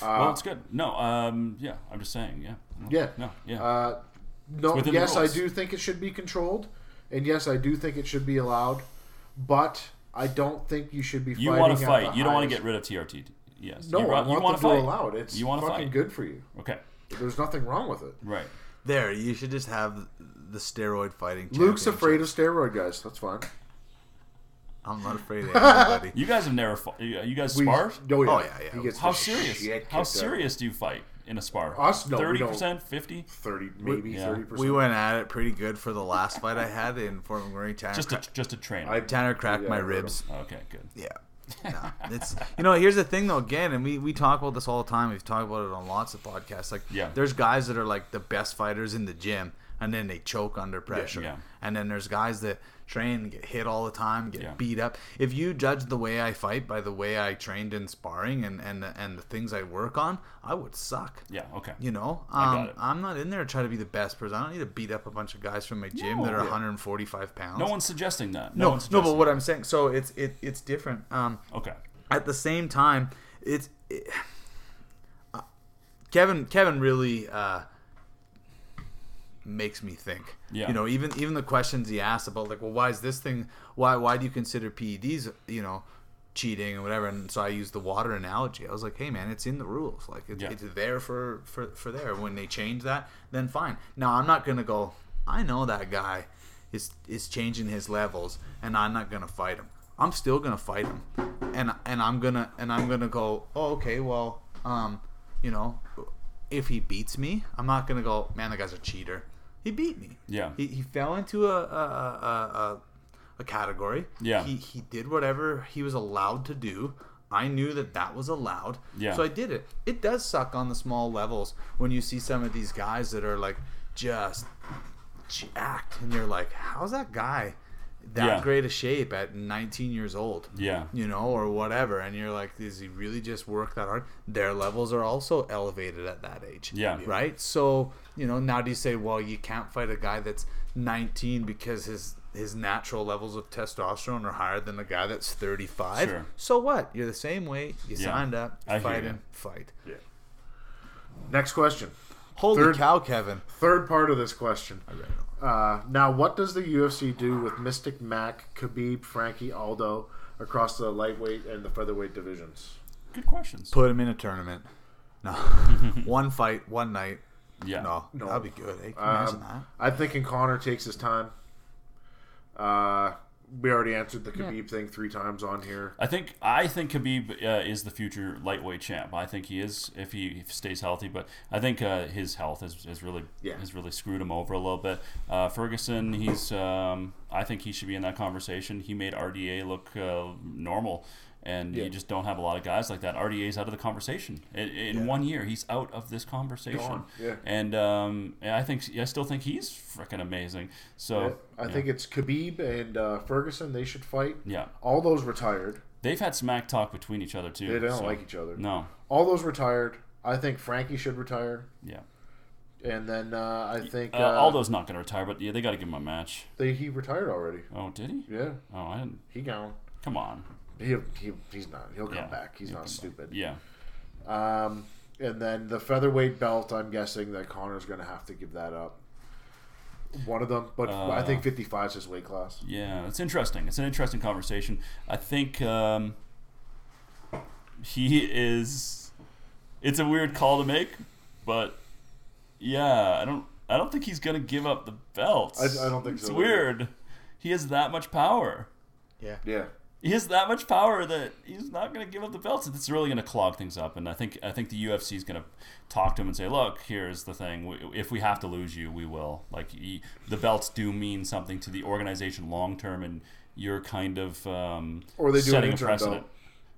Uh, well, it's good. No. Um. Yeah. I'm just saying. Yeah. No, Yeah. No. Yeah. Uh, no, yes, I do think it should be controlled, and yes, I do think it should be allowed, but I don't think you should be. Fighting. You want want to to fight. You don't want to get rid of TRT. Yes. No, you, I ru- you want want to to fight. allow it. It's You wanna fucking fight. good for you. Okay. There's nothing wrong with it. Right. There, you should just have the steroid fighting. Luke's afraid of steroid guys. That's fine. I'm not afraid of anybody. You guys have never. Fought, you you guys We- spar? Oh yeah, Oh, yeah, yeah. He gets How serious? How out of serious do you fight in a spar? Us? No, Thirty don't. percent, fifty. Thirty, maybe Yeah. thirty percent. we went at it pretty good for the last fight I had in Fort McMurray. Tanner, Just a cra- just a trainer. I- Tanner cracked Yeah, my ribs. okay, good. Yeah. No, it's you know here's the thing though again and we, we talk about this all the time we've talked about it on lots of podcasts like Yeah. there's guys that are like the best fighters in the gym and then they choke under pressure Yeah. and then there's guys that train get hit all the time get Yeah. beat up if you judge the way I fight by the way I trained in sparring and and the, and the things I work on I would suck Yeah. Okay. you know, um, I'm not in there to try to be the best person. I don't need to beat up a bunch of guys from my gym No. that are Yeah. 145 pounds. No one's suggesting that. No, no, one's no, but suggesting what I'm saying, so it's it, it's different. Um. Okay. at the same time, it's it, uh, Kevin. Kevin really uh, makes me think. Yeah. You know, even even the questions he asked about like, well, why is this thing? Why why do you consider PEDs? You know. Cheating and whatever, and so I used the water analogy. I was like, "Hey, man, it's in the rules. Like, it's, Yeah. it's there for, for for there. When they change that, then fine. Now, I'm not gonna go. I know that guy is is changing his levels, and I'm not gonna fight him. I'm still gonna fight him, and and I'm gonna and I'm gonna go. Oh, okay. Well, um, you know, if he beats me, I'm not gonna go. Man, that guy's a cheater. He beat me. Yeah. He, he fell into a a, a, a, a category. Yeah. He he did whatever he was allowed to do. I knew that that was allowed. Yeah. So I did it. It does suck on the small levels when you see some of these guys that are like just jacked, and you're like, how's that guy that Yeah. great a shape at 19 years old? Yeah. You know, or whatever, and you're like, does he really just work that hard? Their levels are also elevated at that age. Yeah. Right. So you know, now do you say, well, you can't fight a guy that's 19 because his his natural levels of testosterone are higher than a guy that's 35? Sure. So what? You're the same weight. You Yeah. signed up. I hear fight ya. him. Fight. Next question. Holy Third- cow, Kevin. Third part of this question. Uh, now, what does the UFC do with Mystic Mac, Khabib, Frankie, Aldo across the lightweight and the featherweight divisions? Good questions. Put him in a tournament. No. one fight, one night. Yeah. No. No. That'd be good. Hey, can you imagine Um, that? I'm thinking Conor takes his time. Uh, we already answered the Khabib thing three times on here. I think I think Khabib uh, is the future lightweight champ. I think he is if he stays healthy. But I think uh, his health has, has really Yeah. has really screwed him over a little bit. Uh, Ferguson, he's um, I think he should be in that conversation. He made RDA look uh, normal, and Yeah. you just don't have a lot of guys like that. RDA's out of the conversation in, in one year. He's out of this conversation. Yeah. And um, I think I still think he's freaking amazing. So I yeah. think it's Khabib and uh, Ferguson. They should fight. yeah, All those retired. they've had smack talk between each other too. They don't so- like each other. No. All those retired. I think Frankie should retire. Yeah. And then uh, I think Uh, uh, Aldo's not going to retire, but yeah, they got to give him a match. They, he retired already. Oh, did he? Yeah, Oh, I didn't. he gone. Come on. He, he he's not. He'll come Yeah. back. He's He'll not come stupid. Yeah. Um, and then the featherweight belt. I'm guessing that Conor's going to have to give that up. One of them, but I Uh, think 55 is his weight class. Yeah, it's interesting. It's an interesting conversation. I think um, he is. It's a weird call to make, but yeah, I don't. I don't think he's gonna give up the belts. I- I don't think it's so either. weird. He has that much power. Yeah. Yeah. He has that much power that he's not going to give up the belts. It's really going to clog things up, and I think I think the UFC is going to talk to him and say, "Look, here's the thing. If we have to lose you, we will. Like he, the belts do mean something to the organization long term, and you're kind of um, Or they do an setting a precedent. belt.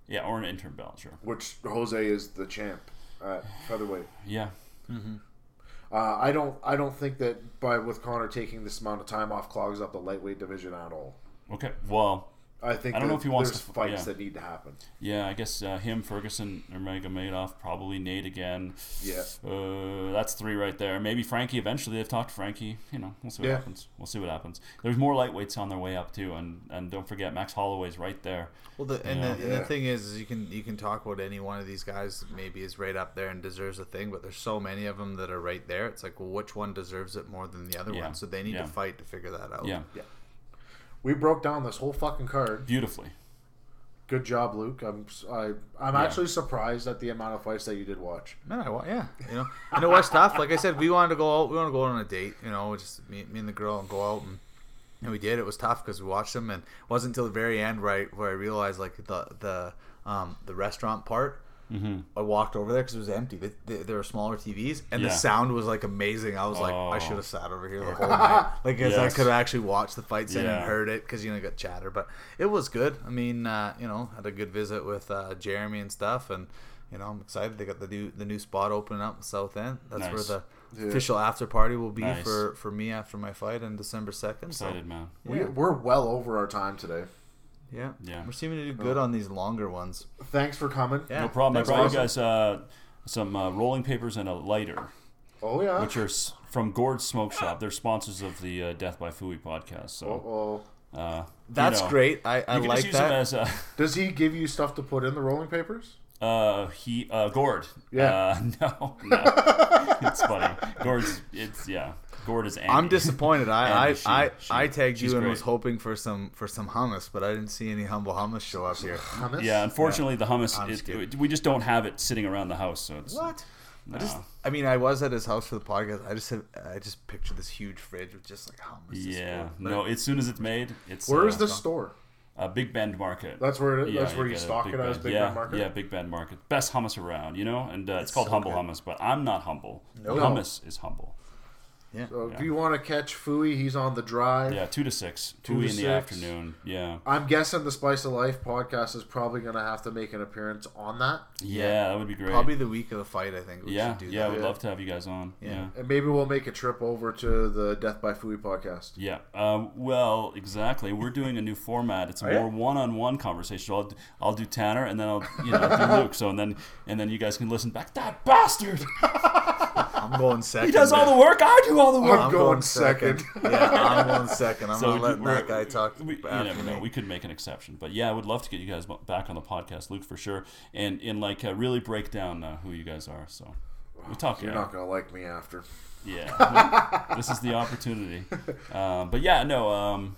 Yeah, or an interim belt, sure. Which Jose is the champ at featherweight. Yeah, Uh, I don't. I don't think that by with Conor taking this amount of time off clogs up the lightweight division at all. okay. Well, I think I don't know if he wants to- fights yeah. that need to happen. yeah, I guess uh, him, Ferguson, Omega Madoff, probably Nate again. Yeah. Uh, that's three right there. Maybe Frankie eventually. They've talked to Frankie. You know, we'll see what Yeah. happens. We'll see what happens. There's more lightweights on their way up too, and and don't forget Max Holloway's right there. Well, the, and, Yeah. the, and the thing is, is you can you can talk about any one of these guys maybe is right up there and deserves a thing, but there's so many of them that are right there. It's like, well, which one deserves it more than the other Yeah. one? So they need Yeah. to fight to figure that out. Yeah. yeah, We broke down this whole fucking card. beautifully. Good job, Luke. I'm. s- I, I'm Yeah. actually surprised at the amount of fights that you did watch. Man, I wa- yeah, you know, and it was tough. Like I said, we wanted to go out. We want to go on a date, you know, just me, me and the girl, and go out, and, and we did. It was tough because we watched them, and it wasn't until the very end where I where I realized like the the um the restaurant part. Mm-hmm. I walked over there because it was empty. They, they, there were smaller TVs, and Yeah. the sound was like amazing. I was like, I Oh. should have sat over here the whole night, like because I could have actually watched the fight scene Yeah. and heard it because you know got chatter. But it was good. I mean, uh, you know, had a good visit with uh, Jeremy and stuff, and you know, I'm excited. They got the new the new spot opening up in South End. That's where the Yeah. official after party will be Nice. for for me after my fight on December second. So Excited, man. We, we're well over our time today. Yeah, Yeah. we're seeming to do good on these longer ones. Thanks for coming. Yeah. No problem. I That's brought you guys uh, some uh, rolling papers and a lighter, Oh yeah. which are s- from Gord's Smoke Shop. They're sponsors of the uh, Death by Foui podcast. So Oh, uh, you That's know, great. I, I You can like just use that. them as a. does he give you stuff to put in the rolling papers? Uh, he uh, Gord. Yeah. Uh, no, no. it's funny. Gord's. It's yeah. Gord is. Andy. I'm disappointed. I And she- I, I, she- I tagged you and great. was hoping for some for some hummus, but I didn't see any humble hummus show up here. Hummus? Yeah, unfortunately, the hummus. I'm It, we just don't have it sitting around the house, so it's What? No. I just I mean I was at his house for the podcast. I just have, I just pictured this huge fridge with just like hummus. Yeah, no. As soon as it's made, it's Where is uh, the store? uh, Big Bend Market. That's where Yeah, that's where you get a stock Big it as Big yeah, Bend Market. Yeah, Big Bend Market. Best hummus around, you know? And uh, it's, It's called so Humble good. Hummus, but I'm not humble. No. Hummus is humble. Yeah. So Yeah. if you want to catch Foui, he's on the drive. Yeah, 2 to 6. 2 Two to in the afternoon. Yeah. I'm guessing the Spice of Life podcast is probably going to have to make an appearance on that, Yeah, that would be great. Probably the week of the fight. I think. We yeah, should do yeah, I that. would Yeah. love to have you guys on. Yeah. Yeah. and maybe we'll make a trip over to the Death by Foui podcast. Yeah. Um, well, exactly. We're doing a new format. It's a Oh, more one-on-one conversation. I'll, do- I'll do Tanner, and then I'll you know do Luke. So and then and then you guys can listen back. That bastard! I'm going second. He does all the work. I do all the work. I'm going second. yeah, I'm going second. I'm So not letting that guy talk We, you never know. me. We could make an exception, but yeah, I would love to get you guys back on the podcast, Luke, for sure, and and like uh, really break down uh, who you guys are. So we talk. You're yeah. not going to like me after. Yeah, well, this is the opportunity. Um, but yeah, no. Um,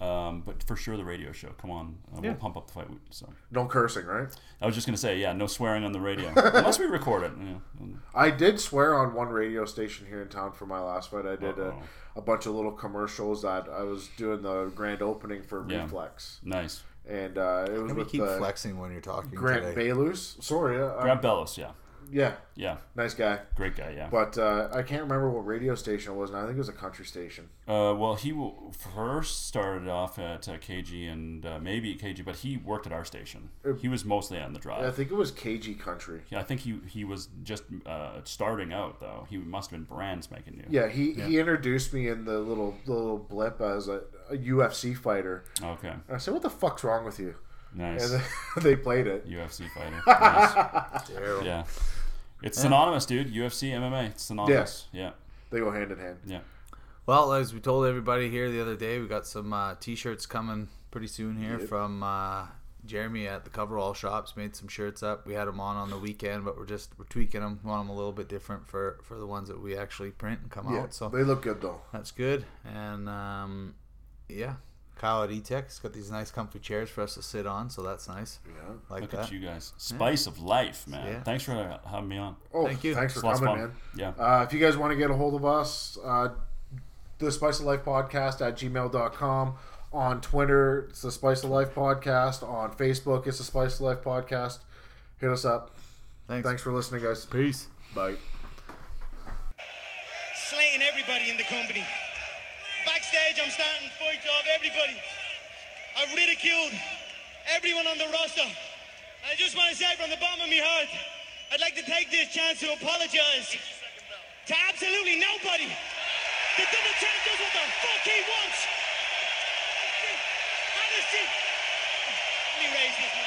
um, but for sure, the radio show. Come on, uh, Yeah. we'll pump up the fight. So No cursing, right? I was just gonna say, yeah, no swearing on the radio unless we record it. Yeah. I did swear on one radio station here in town for my last fight. I did a, a bunch of little commercials that I was doing the grand opening for Yeah. Reflex, Nice. and uh, it was Can we with keep the flexing when you're talking Grant today? Baylus. Sorry, uh, Grant Bellows, yeah, yeah, yeah, nice guy. great guy, yeah. But uh, I can't remember what radio station it was. And I think it was a country station. Uh, well, he w- first started off at uh, KG and uh, maybe KG, but he worked at our station. He was mostly on the drive. I think it was KG Country. Yeah, I think he he was just uh, starting out though. He must have been brand making new. Yeah, he, he introduced me in the little the little blip as a, a UFC fighter. Okay. And I said, "What the fuck's wrong with you?" Nice. And they played it. UFC fighter. Nice. Terrible. Yeah. It's synonymous, dude. UFC, MMA. It's synonymous. Yeah. yeah. They go hand in hand. Yeah. Well, as we told everybody here the other day, we got some uh, t-shirts coming pretty soon here Yep. from uh, Jeremy at the Coverall Shops. Made some shirts up. We had them on on the weekend, but we're just we're tweaking them. Want them a little bit different for for the ones that we actually print and come Yeah, out. So they look good though. that's good. And um, yeah, Kyle at E-Tech. He's got these nice comfy chairs for us to sit on, so that's nice. Yeah. Like Look that. at you guys. Spice of life, man. Yeah. Thanks for having me on. Oh, Thank you. Thanks for It's coming, man. Yeah. Uh, if you guys want to get a hold of us, uh, the Spice of Life podcast at gmail.com. On Twitter, it's the Spice of Life podcast. On Facebook, it's the Spice of Life podcast. Hit us up. Thanks. Thanks for listening, guys. Peace. Bye. Slaying everybody in the company. Backstage, I'm starting fights off everybody. I've ridiculed everyone on the roster. I just want to say from the bottom of my heart, I'd like to take this chance to apologize to absolutely nobody. The double champ does what the fuck he wants. Honesty. Let me raise this.